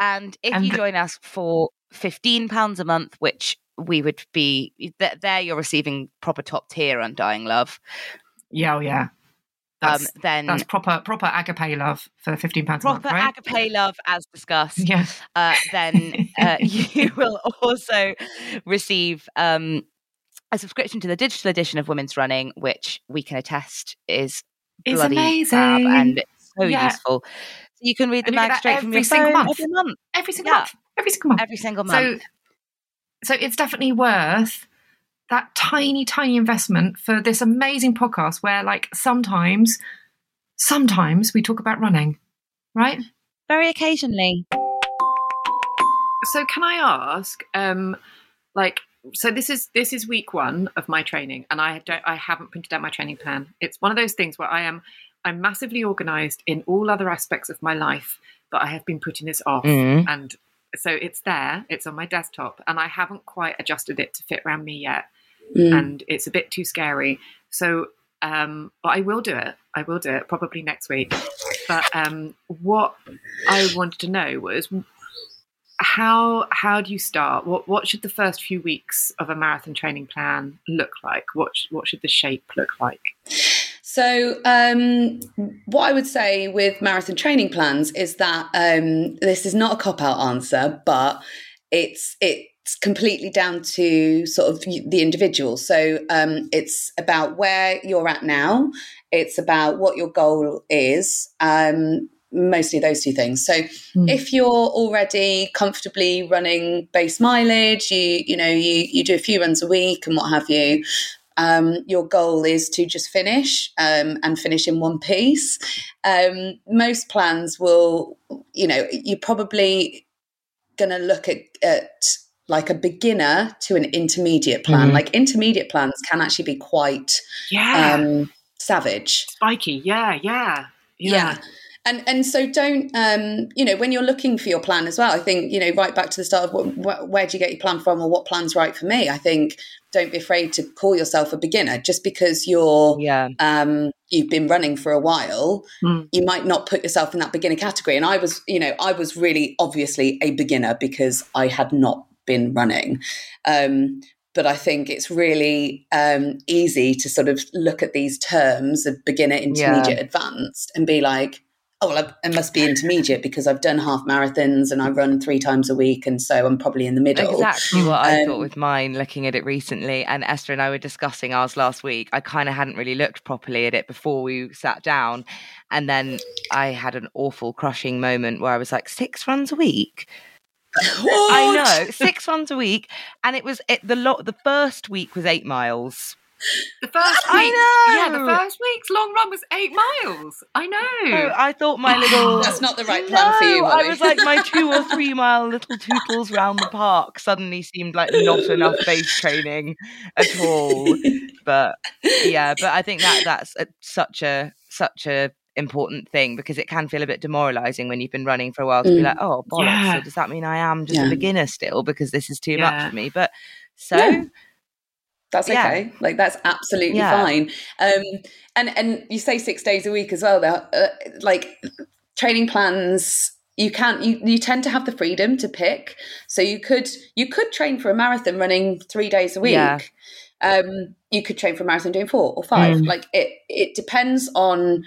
and if and you join us for fifteen pounds a month, which we would be there you're receiving proper top tier undying love yeah oh yeah um, that's, um, then that's proper proper agape love for fifteen pounds. Proper month, right? agape love, as discussed. Yeah. Uh, then uh, you will also receive um, a subscription to the digital edition of Women's Running, which we can attest is it's bloody amazing and so yeah. useful. So you can read the mag straight from your phone month. every month. Every single yeah. month. Every single month. Every single month. So so it's definitely worth that tiny, tiny investment for this amazing podcast where, like, sometimes, sometimes we talk about running, right? Very occasionally. So, can I ask, um, like, so this is this is week one of my training, and I don't, I haven't printed out my training plan. It's one of those things where I am, I'm massively organised in all other aspects of my life, but I have been putting this off, mm. and so it's there, it's on my desktop, and I haven't quite adjusted it to fit around me yet. Mm. And it's a bit too scary. So, um, but I will do it. I will do it probably next week. But um, what I wanted to know was how how do you start? What what should the first few weeks of a marathon training plan look like? What what should the shape look like? So, um, what I would say with marathon training plans is that um, this is not a cop out answer, but it's it's completely down to sort of the individual. So, um, it's about where you're at now. It's about what your goal is. Um, mostly those two things. So, mm. if you're already comfortably running base mileage, you you know you you do a few runs a week and what have you, um, your goal is to just finish um, and finish in one piece. Um, most plans will, you know, you're probably going to look at, at like a beginner to an intermediate plan. Mm-hmm. Like intermediate plans can actually be quite yeah. um, savage, spiky. Yeah, yeah, yeah. yeah and and so don't um, you know when you're looking for your plan as well i think you know right back to the start of what, wh- where do you get your plan from or what plan's right for me i think don't be afraid to call yourself a beginner just because you're yeah um, you've been running for a while mm. you might not put yourself in that beginner category and i was you know i was really obviously a beginner because i had not been running um, but I think it's really um, easy to sort of look at these terms of beginner, intermediate, yeah. advanced, and be like, oh, well, I, must be intermediate because I've done half marathons and I run three times a week. And so I'm probably in the middle. Exactly what I um, thought with mine, looking at it recently. And Esther and I were discussing ours last week. I kind of hadn't really looked properly at it before we sat down. And then I had an awful crushing moment where I was like, six runs a week? What? I know, six runs a week, and it was it, the lot. the first week was eight miles. The first week, yeah, the first week's long run was eight miles. I know. Oh, I thought my little that's not the right plan no, for you. Molly. I was like my two or three mile little tootles round the park suddenly seemed like not enough base training at all. But yeah, but I think that that's a, such a such a important thing because it can feel a bit demoralizing when you've been running for a while to mm. be like, oh bollocks, yeah. so does that mean I am just yeah. a beginner still because this is too yeah. much for me? But so that's okay. Yeah. Like that's absolutely yeah. fine. Um, and and you say six days a week as well. Uh, like training plans, you can't. You you tend to have the freedom to pick. So you could you could train for a marathon running three days a week. Yeah. Um, you could train for a marathon doing four or five. Mm. Like it it depends on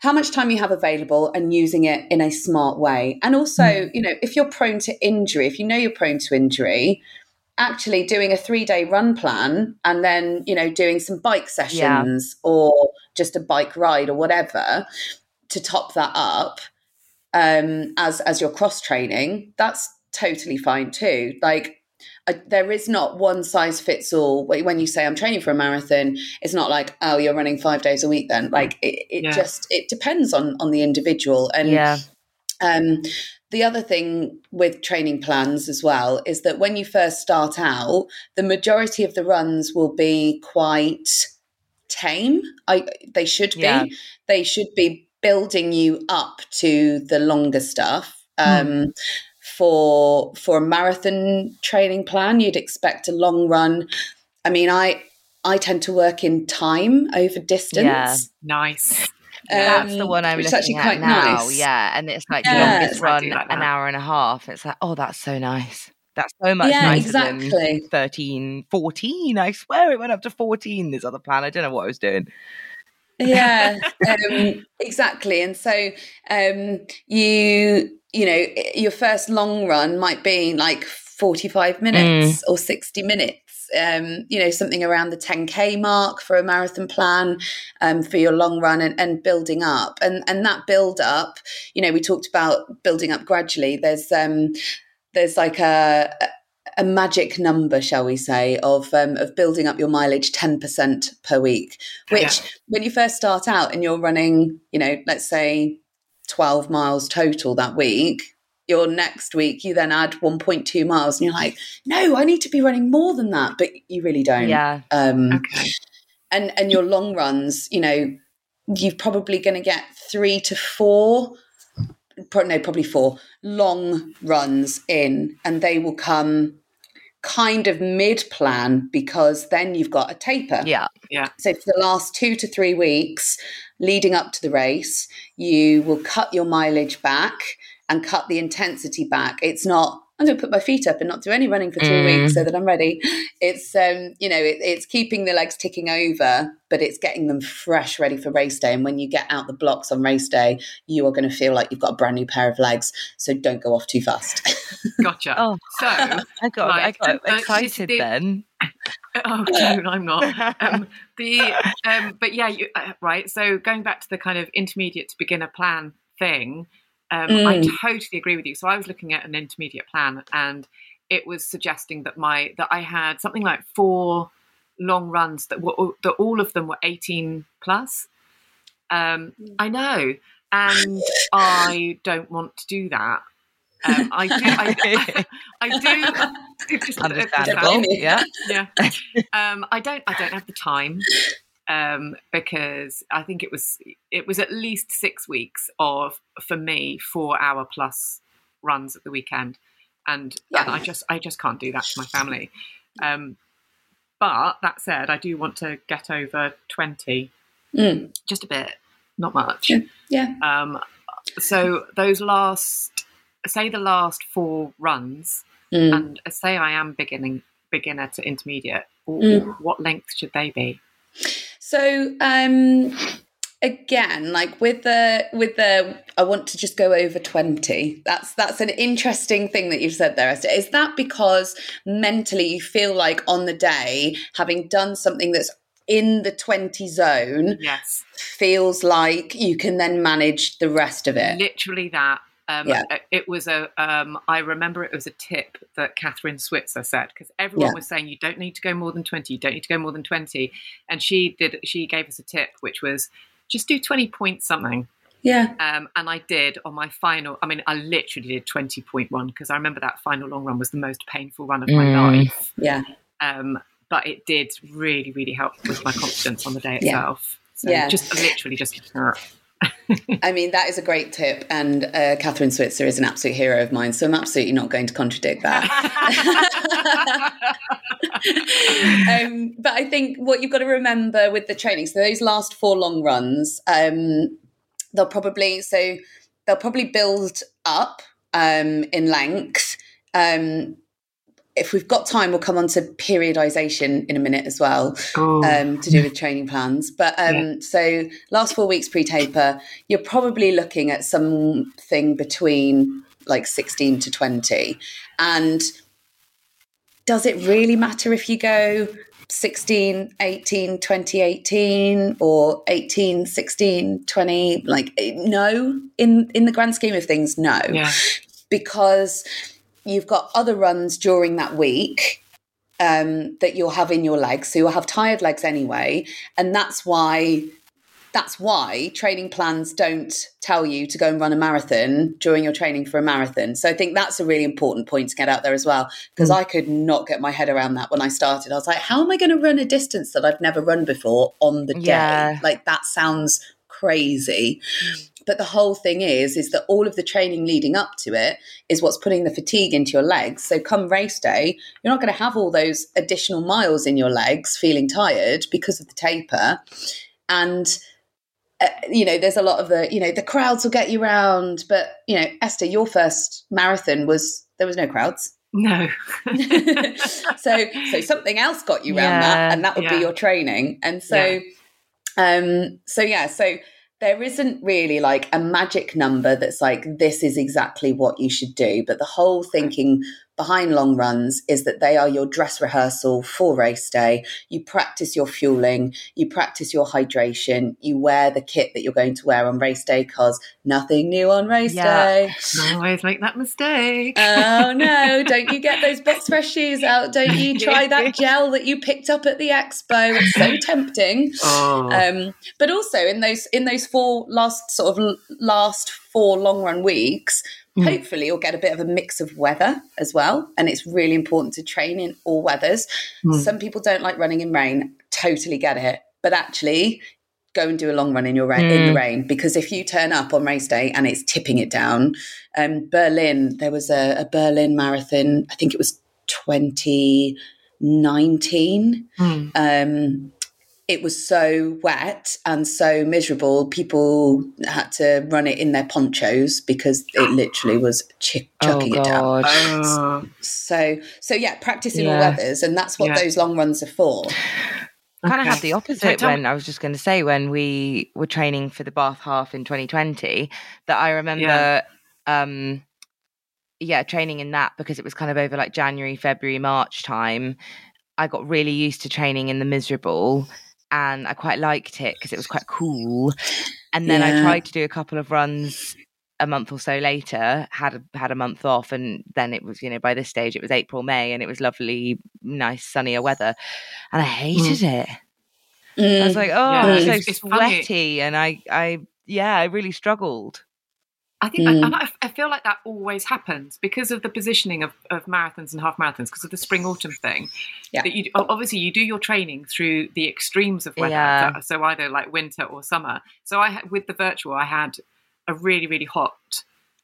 how much time you have available and using it in a smart way. And also, mm. you know, if you're prone to injury, if you know you're prone to injury, actually doing a three day run plan and then you know doing some bike sessions yeah. or just a bike ride or whatever to top that up um as as your cross training that's totally fine too like I, there is not one size fits all when you say i'm training for a marathon it's not like oh you're running five days a week then like it, it yeah. just it depends on on the individual and yeah um the other thing with training plans as well is that when you first start out, the majority of the runs will be quite tame. I, they should yeah. be. They should be building you up to the longer stuff. Um, mm. For for a marathon training plan, you'd expect a long run. I mean, I I tend to work in time over distance. Yeah, nice. That's the um, one I'm looking at now. Nice. Yeah, and it's like yeah. longest run like an hour and a half. It's like, oh, that's so nice. That's so much yeah, nicer exactly. than 13, 14. I swear it went up to 14, this other plan. I don't know what I was doing. yeah, um, exactly. And so um, you, you know, your first long run might be like 45 minutes mm. or 60 minutes um, you know, something around the 10K mark for a marathon plan um, for your long run and, and, building up. And, and that build up, you know, we talked about building up gradually. There's, um, there's like a, a magic number, shall we say, of um, of building up your mileage ten percent per week. Which, yeah. when you first start out and you're running, you know, let's say twelve miles total that week, your next week you then add 1.2 miles and you're like no i need to be running more than that. But you really don't. Yeah. Um okay. and and your long runs you know you're probably going to get three to four no probably four long runs in and they will come kind of mid plan because then you've got a taper. Yeah. Yeah. So for the last two to three weeks leading up to the race you will cut your mileage back and cut the intensity back. It's not I'm going to put my feet up and not do any running for two mm. weeks so that I'm ready. It's um, you know, it, it's keeping the legs ticking over, but it's getting them fresh, ready for race day. And when you get out the blocks on race day, you are going to feel like you've got a brand new pair of legs. So don't go off too fast. gotcha. oh, so I got, I got excited the, then. Oh no, I'm not. Um, the um, but yeah, you, uh, right. So going back to the kind of intermediate to beginner plan thing um, mm. I totally agree with you. So I was looking at an intermediate plan, and it was suggesting that my that I had something like four long runs that were that all of them were 18 plus. Um, mm. I know, and I don't want to do that. Um, I do. I, I do. Just, Understandable. Yeah. Yeah. Um, I don't. I don't have the time um, because I think it was it was at least six weeks of for me four hour plus runs at the weekend, and, yeah. and I just I just can't do that to my family. Um, but that said, I do want to get over twenty, mm. just a bit, not much. Yeah. yeah. Um, so those last, say the last four runs, mm. and say I am beginning beginner to intermediate, mm. what length should they be? So, um, again like with the with the i want to just go over 20 that's that's an interesting thing that you've said there esther. Is that because mentally you feel like on the day having done something that's in the 20 zone yes. feels like you can then manage the rest of it? Literally that um, yeah. It was a. Um, I remember it was a tip that Kathrine Switzer said because everyone yeah. was saying you don't need to go more than twenty. You don't need to go more than twenty, and she did. She gave us a tip, which was just do 20 points something. Yeah. Um, and I did on my final, I mean, I literally did 20.1 because I remember that final long run was the most painful run of my mm. life. Yeah. Um, but it did really, really help with my confidence on the day itself. Yeah. So yeah. just literally just. I mean, that is a great tip. And uh, Kathrine Switzer is an absolute hero of mine. So I'm absolutely not going to contradict that. um, but I think what you've got to remember with the training, so those last four long runs, um, they'll probably, so they'll probably build up um, in length. Um, if we've got time, we'll come on to periodization in a minute as well oh. um, to do with training plans. But um, yeah. so, last four weeks pre taper, you're probably looking at something between like 16 to 20. And does it really matter if you go 16, 18, 20, 18 or 18, 16, 20? Like, no, in, in the grand scheme of things, no. Yeah. Because you've got other runs during that week um, that you'll have in your legs. So you'll have tired legs anyway. And that's why that's why training plans don't tell you to go and run a marathon during your training for a marathon. So I think that's a really important point to get out there as well, because mm. I could not get my head around that when I started. I was like, how am I going to run a distance that I've never run before on the yeah. day? Like that sounds crazy. Mm. But the whole thing is, is that all of the training leading up to it is what's putting the fatigue into your legs. So come race day, you're not going to have all those additional miles in your legs feeling tired because of the taper. And uh, you know, there's a lot of the, you know, the crowds will get you round. But, you know, Esther, your first marathon was, there was no crowds. No. so, so something else got you around yeah, that, and that would yeah. be your training. And so, yeah. um, so yeah, so there isn't really like a magic number that's like this is exactly what you should do but the whole thinking behind long runs is that they are your dress rehearsal for race day. You practice your fueling, you practice your hydration, you wear the kit that you're going to wear on race day because nothing new on race yeah. day. I always make that mistake. Oh no, don't you get those box fresh shoes out? Don't you try that gel that you picked up at the expo? It's so tempting. Oh. Um, but also in those in those four last sort of last four long run weeks, Mm. Hopefully, you'll get a bit of a mix of weather as well. And it's really important to train in all weathers. Mm. Some people don't like running in rain, totally get it. But actually, go and do a long run in your rain, mm. in the mm. rain because if you turn up on race day and it's tipping it down, um, Berlin, there was a, a Berlin marathon. I think it was 2019. Mm. Um, it was so wet and so miserable. People had to run it in their ponchos because it literally was ch- oh, chucking oh, it down. Oh. So, so yeah, practicing yeah. all weathers, and that's what yeah. those long runs are for. I kind of had the opposite when I was just going to say when we were training for the Bath Half in 2020 that I remember, yeah. um, yeah, training in that because it was kind of over like January, February, March time. I got really used to training in the miserable and I quite liked it because it was quite cool. And then yeah. I tried to do a couple of runs a month or so later, had a, had a month off, and then it was you know by this stage it was April May and it was lovely, nice sunnier weather, and I hated mm. it. Mm. I was like, oh, yeah, it's so it's sweaty, funny. and I I yeah, I really struggled. I think, mm. I, I, feel like that always happens because of the positioning of, of marathons and half marathons, because of the spring autumn thing. Yeah. That you obviously you do your training through the extremes of weather, yeah. so either like winter or summer. So I with the virtual, I had a really really hot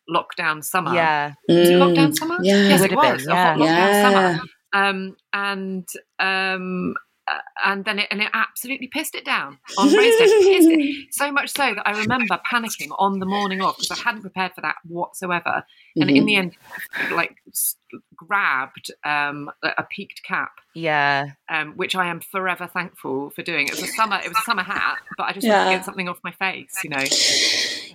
lockdown summer. Yeah, was it lockdown summer? Yeah, yes, it, it was. Been, yeah. lockdown yeah. summer. Um, and um, uh, and then it and it absolutely pissed it down on race day. It, so much so that I remember panicking on the morning off because I hadn't prepared for that whatsoever. And mm-hmm. in the end, like grabbed um, a peaked cap. Yeah. Um, which I am forever thankful for doing. It was a summer. It was a summer hat, but I just yeah. wanted to get something off my face. You know.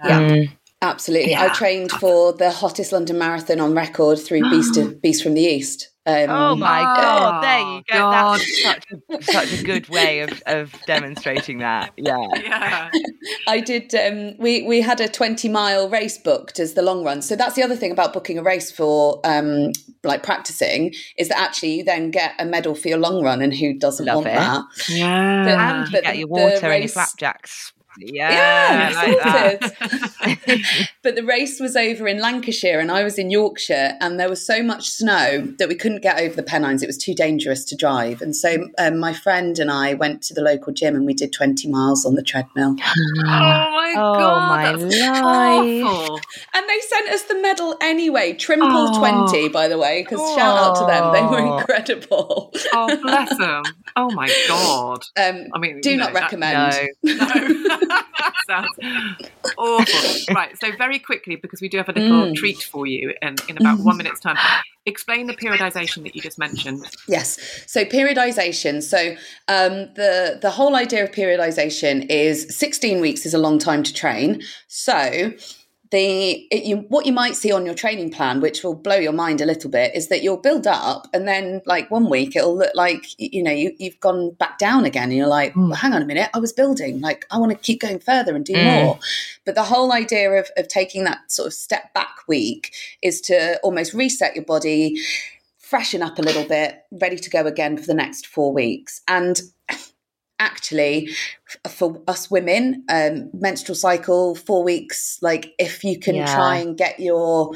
Yeah. Absolutely. Yeah. I trained for the hottest London marathon on record through Beast, of, Beast from the East. Um, oh my god! There you go. God. That's such a, such a good way of, of demonstrating that. Yeah. Yeah. I did. Um, we we had a twenty mile race booked as the long run. So that's the other thing about booking a race for um, like practicing is that actually you then get a medal for your long run, and who doesn't Love want it. that? Yeah. But, and you get your water race, and your flapjacks yeah, yeah like but the race was over in Lancashire and I was in Yorkshire, and there was so much snow that we couldn't get over the Pennines. It was too dangerous to drive, and so um, my friend and I went to the local gym and we did twenty miles on the treadmill. oh my oh god, my life! Awful. And they sent us the medal anyway, Trimpell oh. twenty, by the way, because oh. shout out to them, they were incredible. oh bless them! Oh my god! Um, I mean, do not recommend. That, no. no. Sounds awful. Right. So very quickly, because we do have a little mm. treat for you in, in about one minute's time. Explain the periodization that you just mentioned. Yes. So periodization. So um, the the whole idea of periodization is 16 weeks is a long time to train. So the it, you, what you might see on your training plan, which will blow your mind a little bit, is that you'll build up, and then like one week it'll look like you know you, have gone back down again, and you're like, mm. well, hang on a minute, I was building, like I want to keep going further and do mm. more. But the whole idea of of taking that sort of step back week is to almost reset your body, freshen up a little bit, ready to go again for the next four weeks, and actually for us women um, menstrual cycle four weeks like if you can yeah. try and get your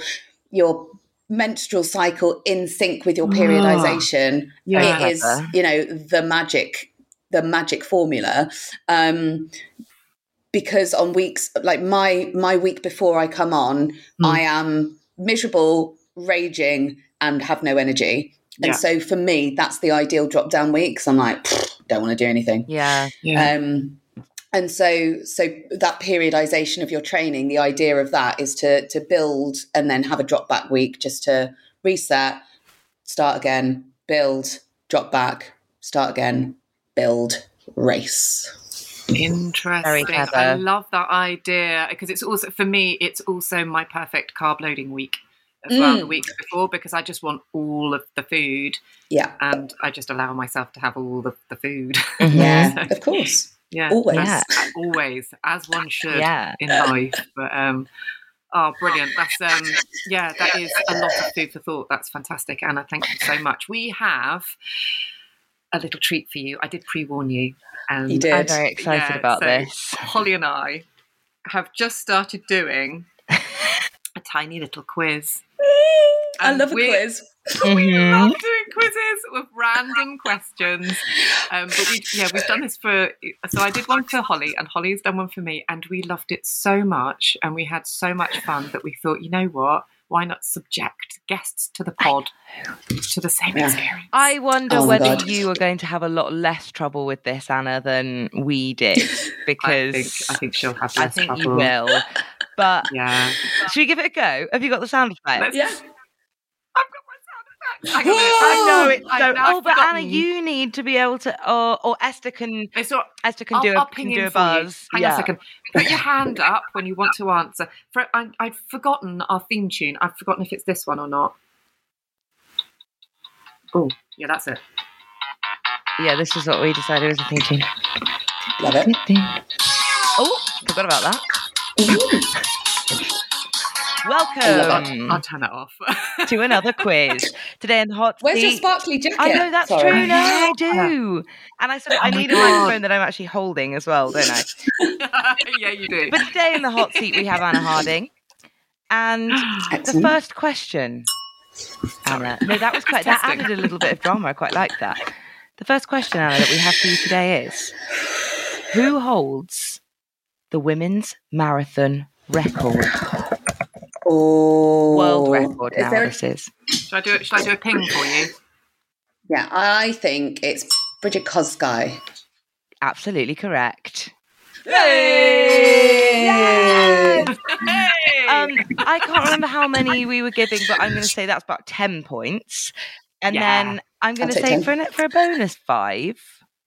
your menstrual cycle in sync with your periodization oh, yeah. it is you know the magic the magic formula um because on weeks like my my week before i come on mm. i am miserable raging and have no energy and yeah. so for me that's the ideal drop down week because i'm like don't want to do anything. Yeah. yeah. Um, and so so that periodization of your training the idea of that is to to build and then have a drop back week just to reset start again build drop back start again build race interesting i love that idea because it's also for me it's also my perfect carb loading week as mm. well the weeks before because I just want all of the food. Yeah. And I just allow myself to have all the, the food. Mm-hmm. Yeah, so, of course. Yeah. Always. Yeah. Always, as one should yeah. in life. But um Oh, brilliant. That's um yeah, that is a lot of food for thought. That's fantastic, Anna. Thank you so much. We have a little treat for you. I did pre-warn you. And you did. I'm very excited yeah, about so this. Holly and I have just started doing a tiny little quiz. I love a quiz. we mm-hmm. love doing quizzes with random questions. Um, but we, yeah, we've done this for. So I did one for Holly, and Holly's done one for me, and we loved it so much, and we had so much fun that we thought, you know what? Why not subject guests to the pod to the same yeah. experience? I wonder oh whether God. you are going to have a lot less trouble with this, Anna, than we did, because I think, I think she'll have. I think trouble. you will. But yeah, should we give it a go? Have you got the sound effect? Yeah. I've got I know it. So, oh, but Anna, you need to be able to, or, or Esther can. All, Esther can I'll, do a, can do a buzz. Hang yeah. a second. Put your hand up when you want to answer. For I, I'd forgotten our theme tune. I've forgotten if it's this one or not. Oh, yeah, that's it. Yeah, this is what we decided was a theme tune. Love it. Oh, forgot about that. Welcome. I'll turn that off. to another quiz. Today in the hot seat Where's seat. your sparkly jacket? I know that's Sorry. true. No, I do. And I sort of, I need a oh microphone that I'm actually holding as well, don't I? yeah, you do. But today in the hot seat we have Anna Harding. And the first question, Anna. No, that was quite. That added a little bit of drama. I quite like that. The first question, Anna, that we have for you today is: Who holds the women's marathon record? Oh, world record now. There... This is. Should I do it? Should I do a ping for you? Yeah, I think it's Brigid Kosgei. Absolutely correct. Yay! Um, I can't remember how many we were giving, but I'm going to say that's about 10 points. And Yeah. then I'm going to say 10. for, an, for a bonus five,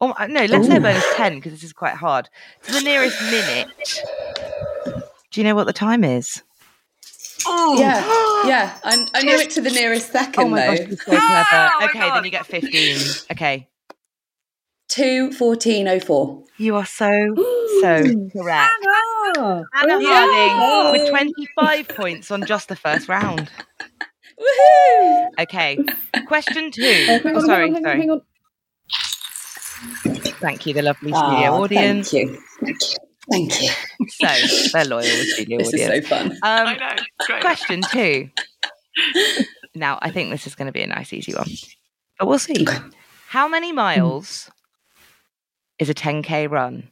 or uh, no, let's say a bonus 10 because this is quite hard. To the nearest minute. Do you know what the time is? Oh yeah, yeah. I, I knew it to the nearest second Oh my though. gosh, you're so clever. Oh my okay, then you get 15. Okay. Two fourteen oh four. You are so, so correct. Oh, Anna Yeah. Harding with 25 points on just the first round. Woohoo! Okay, question two. hang Oh, on, sorry, hang on, sorry. hang on. Thank you, the lovely studio Ah, audience. Thank you. Thank you. Thank you. So, they're loyal the studio This is so fun. I Um, know. Great. question two. Now, I think this is going to be a nice, easy one, but we'll see. Okay. How many miles is a 10k run?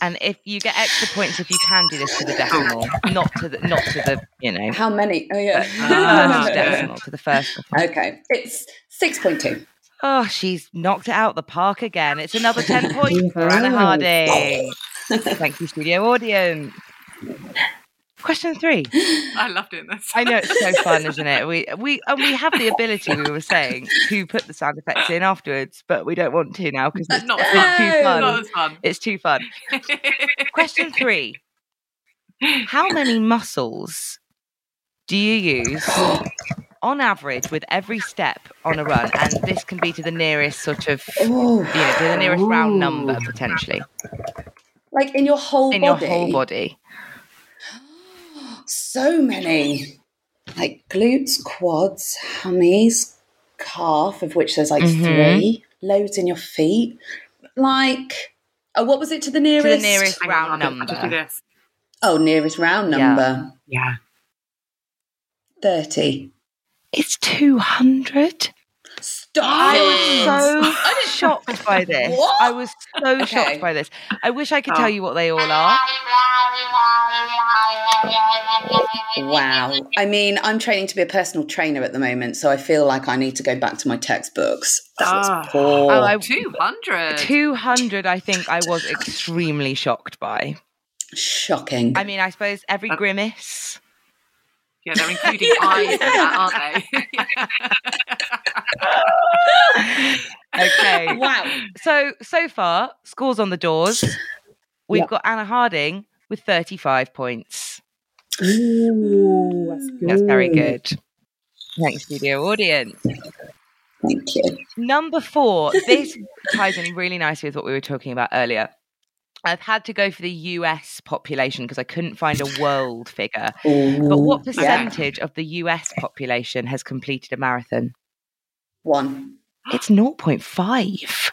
And if you get extra points if you can do this to the decimal, not to the not to the you know How many? Oh yeah. first okay. decimal to the first. okay. It's six point two. Oh, she's knocked it out the park again. It's another 10 points for Anna Harding. Thank you, studio audience. Question three. I love doing this. I know it's so fun, isn't it? We we and we have the ability, we were saying, to put the sound effects in afterwards, but we don't want to now because it's, Not it's fun. too fun. Not as fun. It's too fun. Question three. How many muscles do you use on average with every step on a run? And this can be to the nearest sort of Oh, you know, to the nearest round number potentially like in your whole in body. your whole body. So many. Like glutes, quads, hammies, calf, of which there's like Mhm. three. Loads in your feet. Like, oh, what was it to the nearest? To the nearest round I'll do- I'll just do number. Oh, nearest round Yeah. number. Yeah. 30. It's two hundred. Stop I was so shocked by this. What? I was so Okay. shocked by this. I wish I could Oh. tell you what they all are. Wow. I mean, I'm training to be a personal trainer at the moment, so I feel like I need to go back to my textbooks. That's was Ah. poor. Oh, I- 200. 200, I think I was extremely shocked by. Shocking. I mean, I suppose every Uh, grimace. Yeah, they're including eyes in that, aren't they? Okay. wow. So, so far, scores on the doors. We've Yep. got Anna Harding with 35 points. Ooh, that's good. That's very good. Thanks, studio audience. Thank you. Number four, this ties in really nicely with what we were talking about earlier. I've had to go for the US population because I couldn't find a world figure. But what Ooh, yeah. percentage of the US population has completed a marathon? One. It's 0.5.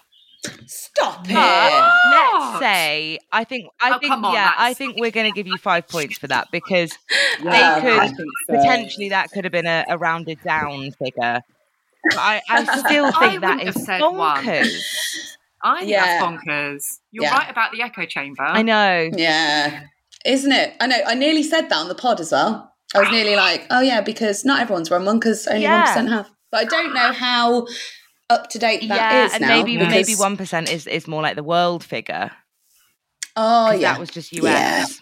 Stop it. But let's say I think I Oh, think on, yeah, I think we're going to give you 5 points for that because Yeah, could so. potentially that could have been a, a rounded down figure. But I, I still think that wouldn't said one. bonkers. I think Yeah. that's bonkers. You're Yeah. right about the echo chamber. I know. Yeah. Isn't it? I know. I nearly said that on the pod as well. I was nearly like, oh, yeah, because not everyone's run one because only Yeah. 1% have. But I don't know how up to date that yeah, is and now. maybe maybe one percent is is more like the world figure. Oh, yeah. that was just US.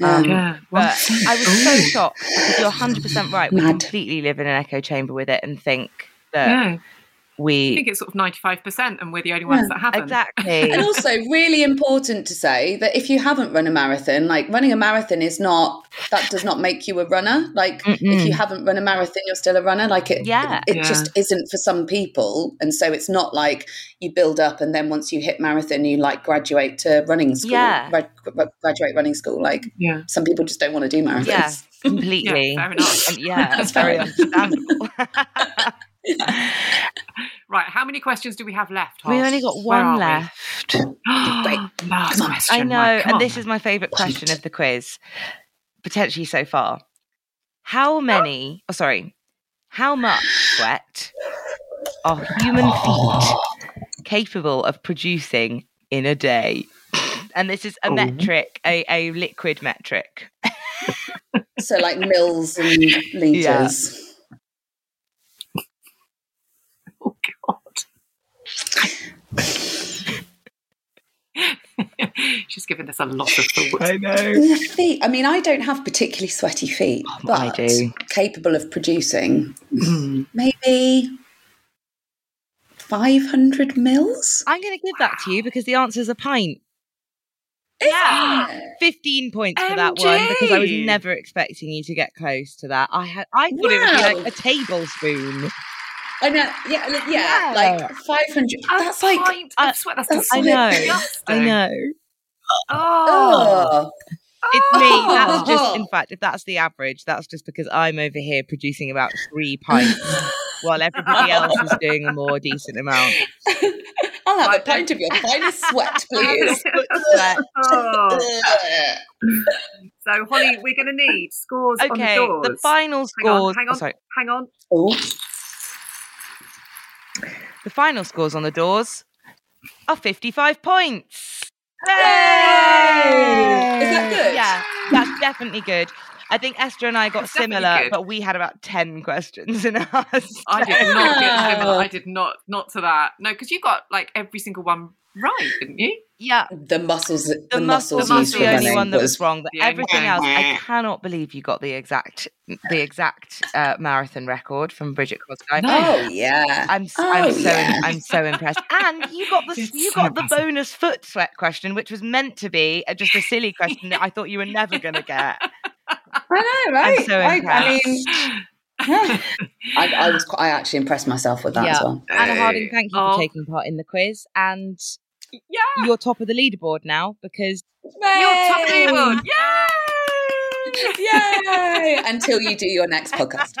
Yeah. Um, Yeah. But I was so shocked because you're 100 percent right. We Mad. completely live in an echo chamber with it and think that Yeah. I we think it's sort of 95%, and we're the only ones Yeah. that haven't. exactly. and also really important to say that if you haven't run a marathon like running a marathon is not that does not make you a runner like if Mm-mm. you haven't run a marathon you're still a runner like it Yeah. it, Yeah. just isn't for some people and so it's not like you build up and then once you hit marathon you like graduate to running school Yeah. gra- gra- graduate running school like yeah. some people just don't want to do marathons yeah, completely. Yeah, fair enough. And yeah, That's very understandable. Right, how many questions do we have left? we Hoss? only got one left. Last Come on. question. I know, and this is my favourite question of the quiz, potentially so far. How many, oh, sorry, how much sweat are human feet capable of producing in a day? And this is a Oh. metric, a, a liquid metric. so like mils and liters. Yeah. Oh God. She's given this a lot of thought. I know. Feet. I mean, I don't have particularly sweaty feet, oh, but I do. capable of producing maybe 500 mils. I'm going to give that to you because the answer is a pint. Yeah. 15 points for that one because I was never expecting you to get close to that. I had I thought it would be Wow. like a tablespoon. I know. Yeah, yeah, Yeah. like 500. A That's like. pint I- of sweat. That's that's I know. disgusting. I know. Oh. Oh. It's me. That's oh. just Oh. in fact, if that's the average, that's just because I'm over here producing about three pints while everybody else is doing a more decent amount. I'll have a Right, pint of your finest sweat, please. Sweat. Oh. So, Holly, we're going to need scores on the doors. the final Hang on, scores. hang oh, on, sorry. hang on. oh. The final scores on the doors are 55 points. Is that good? Yeah, that's definitely good. I think Esther and I got It's definitely similar, but we had about 10 questions in ours. I did not get similar. I did not, not to that. No, because you got like every single one right, didn't you? yeah, The muscles, the, the, muscle muscles was used the only one that was was wrong, but everything one. else, I cannot believe you got the exact the exact uh, marathon record from Brigid Kosgei. Oh yeah. I'm Oh, I'm so yeah. I'm so impressed. And you got the It's you so got the impressive. bonus foot sweat question, which was meant to be uh, just a silly question that I thought you were never going to get. I know, right? so I, I mean, impressed. I, I was I actually impressed myself with that as Yeah. well. Anna Harding, thank you Oh. for taking part in the quiz, and Yeah. you're top of the leaderboard now because You're top of the leaderboard. Yay! Yay! Until you do your next podcast.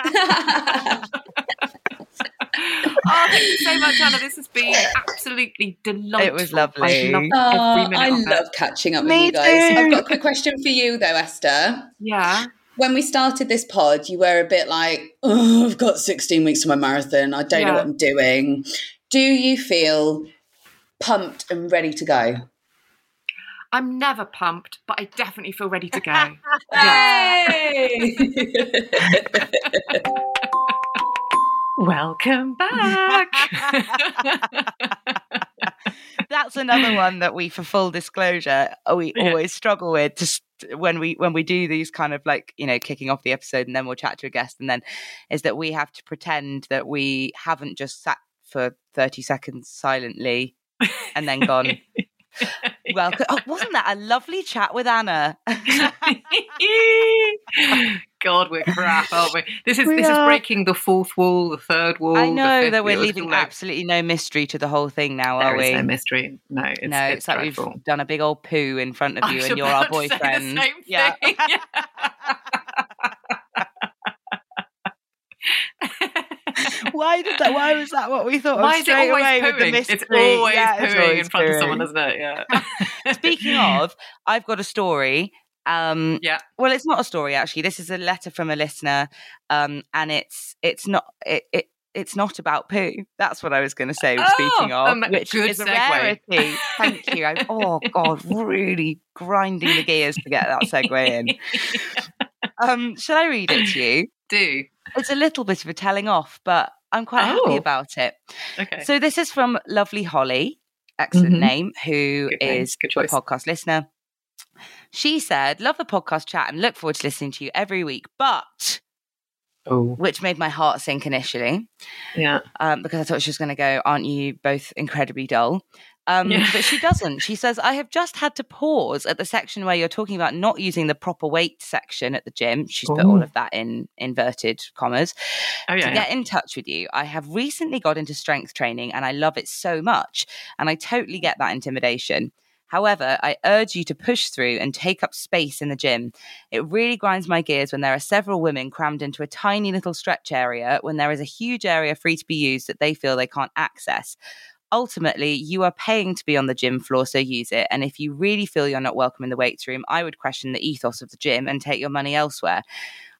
Oh, thank you so much, Anna. This has been absolutely delightful. It was lovely. Oh, I Oh, I love catching up with Me you guys. too. I've got a quick question for you, though, Esther. Yeah. When we started this pod, you were a bit like, oh, I've got 16 weeks to my marathon. I don't know what I'm doing. Do you feel pumped and ready to go? I'm never pumped, but I definitely feel ready to go. Welcome back. that's another one that we, for full disclosure, uh, we Yeah. always struggle with. Just when we when we do these kind of like you know kicking off the episode and then we'll chat to a guest and then is that we have to pretend that we haven't just sat for thirty seconds silently and then gone. Well, oh, wasn't that a lovely chat with Anna? God, we're crap, aren't we? This is We this is breaking the fourth wall, the third wall. I know that we're wall. Leaving absolutely no mystery to the whole thing now, There are is we? no mystery. No, it's, no, it's, it's, like dreadful. we've done a big old poo in front of I you, was and you're our about say the boyfriend. yeah. thing. why did that? Why was that what we thought? of Why is it straight always away with the pooing? It's always Yeah, it's pooing always in front of someone, isn't it? Yeah. Speaking of, I've got a story. Um, yeah. well, it's not a story actually. This is a letter from a listener, um, and it's it's not it. it it's not about poo. That's what I was going to say. speaking Oh, of, um, which good is a segue. rarity. Thank you. I, oh God, really grinding the gears to get that segue in. Um, shall I read it to you? Do It's a little bit of a telling off, but I'm quite happy Oh. about it. okay. So this is from Lovely Holly, excellent Mhm. name, who Good is a podcast listener. She said, "Love the podcast chat and look forward to listening to you every week." But oh, which made my heart sink initially yeah. um, because I thought she was going to go, "Aren't you both incredibly dull?" Um, Yeah. But she doesn't. She says, "I have just had to pause at the section where you're talking about not using the proper weight section at the gym." She's put all of that in inverted commas Oh to yeah. get in touch with you. I have recently got into strength training and I love it so much. And I totally get that intimidation. However, I urge you to push through and take up space in the gym. It really grinds my gears when there are several women crammed into a tiny little stretch area when there is a huge area free to be used that they feel they can't access. Ultimately, you are paying to be on the gym floor, so use it. And if you really feel you're not welcome in the weights room, I would question the ethos of the gym and take your money elsewhere.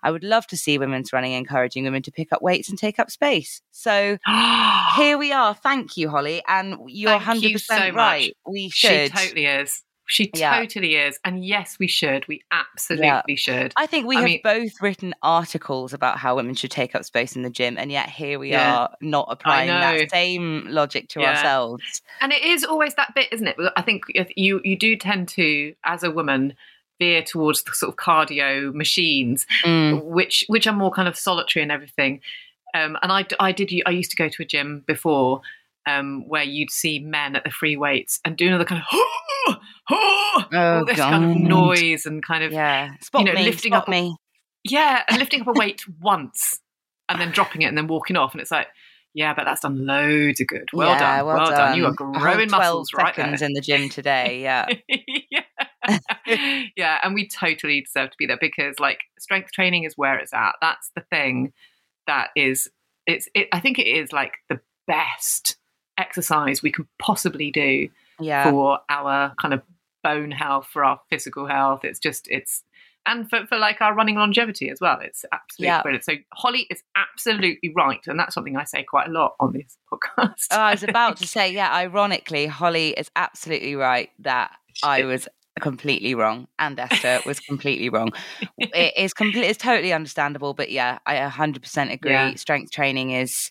I would love to see women's running encouraging women to pick up weights and take up space. So here we are. Thank you, Holly. And you're Thank 100% so much. right. We she totally is. She Yeah. totally is. And yes, we should. We absolutely should. I think we I have mean- both written articles about how women should take up space in the gym, and yet here we Yeah. are not applying that same logic to Yeah. ourselves. and it is always that bit, isn't it? I think you you do tend to, as a woman, veer towards the sort of cardio machines, Mm. which which are more kind of solitary and everything. Um, and I I did I used to go to a gym before. Um, where you'd see men at the free weights and do another kind of all Oh, this kind of noise and kind of Yeah, spot you know me, lifting up me. yeah, and lifting up a weight once and then dropping it and then walking off, and it's like, yeah, but that's done loads of good. Well yeah, done, well, done. You are growing 12 muscles right seconds there. in the gym today. Yeah, yeah. yeah, and we totally deserve to be there because like strength training is where it's at. That's the thing that is it's it, I think it is like the best exercise we can possibly do yeah. for our kind of bone health, for our physical health. It's just it's and for, for like our running longevity as well. It's absolutely Yeah. brilliant. So Holly is absolutely right, and that's something I say quite a lot on this podcast. Oh, I was about to say, yeah, ironically, Holly is absolutely right that I was completely wrong and Esther was completely wrong. It is complete it's totally understandable, but yeah, I 100% agree. Yeah. Strength training is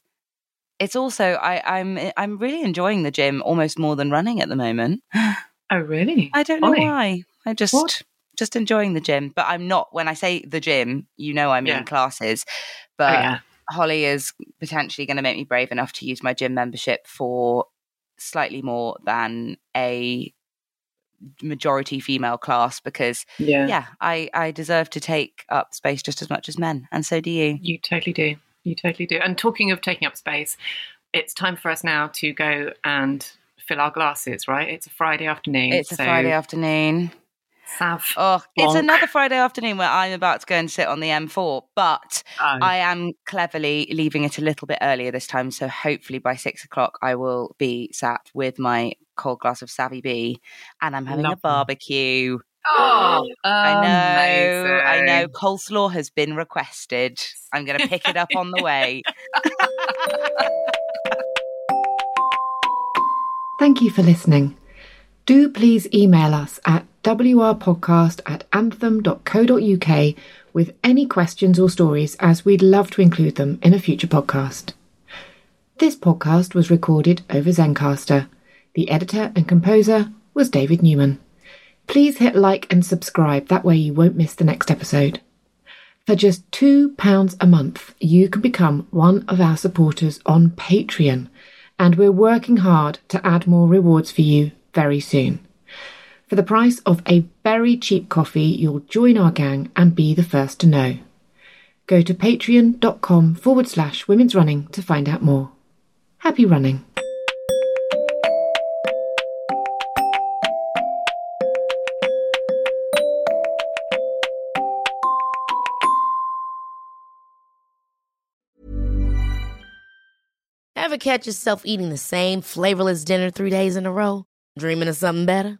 it's also I I'm I'm really enjoying the gym almost more than running at the moment. oh, really? I don't know why. I just What? just enjoying the gym, but I'm not when I say the gym, you know I mean Yeah. classes. Oh, But yeah. Holly is potentially going to make me brave enough to use my gym membership for slightly more than a majority female class because Yeah. yeah, I I deserve to take up space just as much as men and so do you. You totally do. You totally do. And talking of taking up space, it's time for us now to go and fill our glasses, right? It's a Friday afternoon. It's a so Friday afternoon. Sav. Oh, it's another Friday afternoon where I'm about to go and sit on the M4, but Oh. I am cleverly leaving it a little bit earlier this time. So hopefully by six o'clock, I will be sat with my cold glass of Savvy B and I'm having a barbecue. Oh, I know, I know. Coleslaw has been requested. I'm going to pick it up on the way. Thank you for listening. Do please email us at wrpodcast at anthem.co.uk with any questions or stories, as we'd love to include them in a future podcast. This podcast was recorded over Zencastr. The editor and composer was David Newman. Please hit like and subscribe, that way you won't miss the next episode. For just £2 a month, you can become one of our supporters on Patreon, and we're working hard to add more rewards for you very soon. For the price of a very cheap coffee, you'll join our gang and be the first to know. Go to patreon.com forward slash women's running to find out more. Happy running. Ever catch yourself eating the same flavorless dinner three days in a row? Dreaming of something better?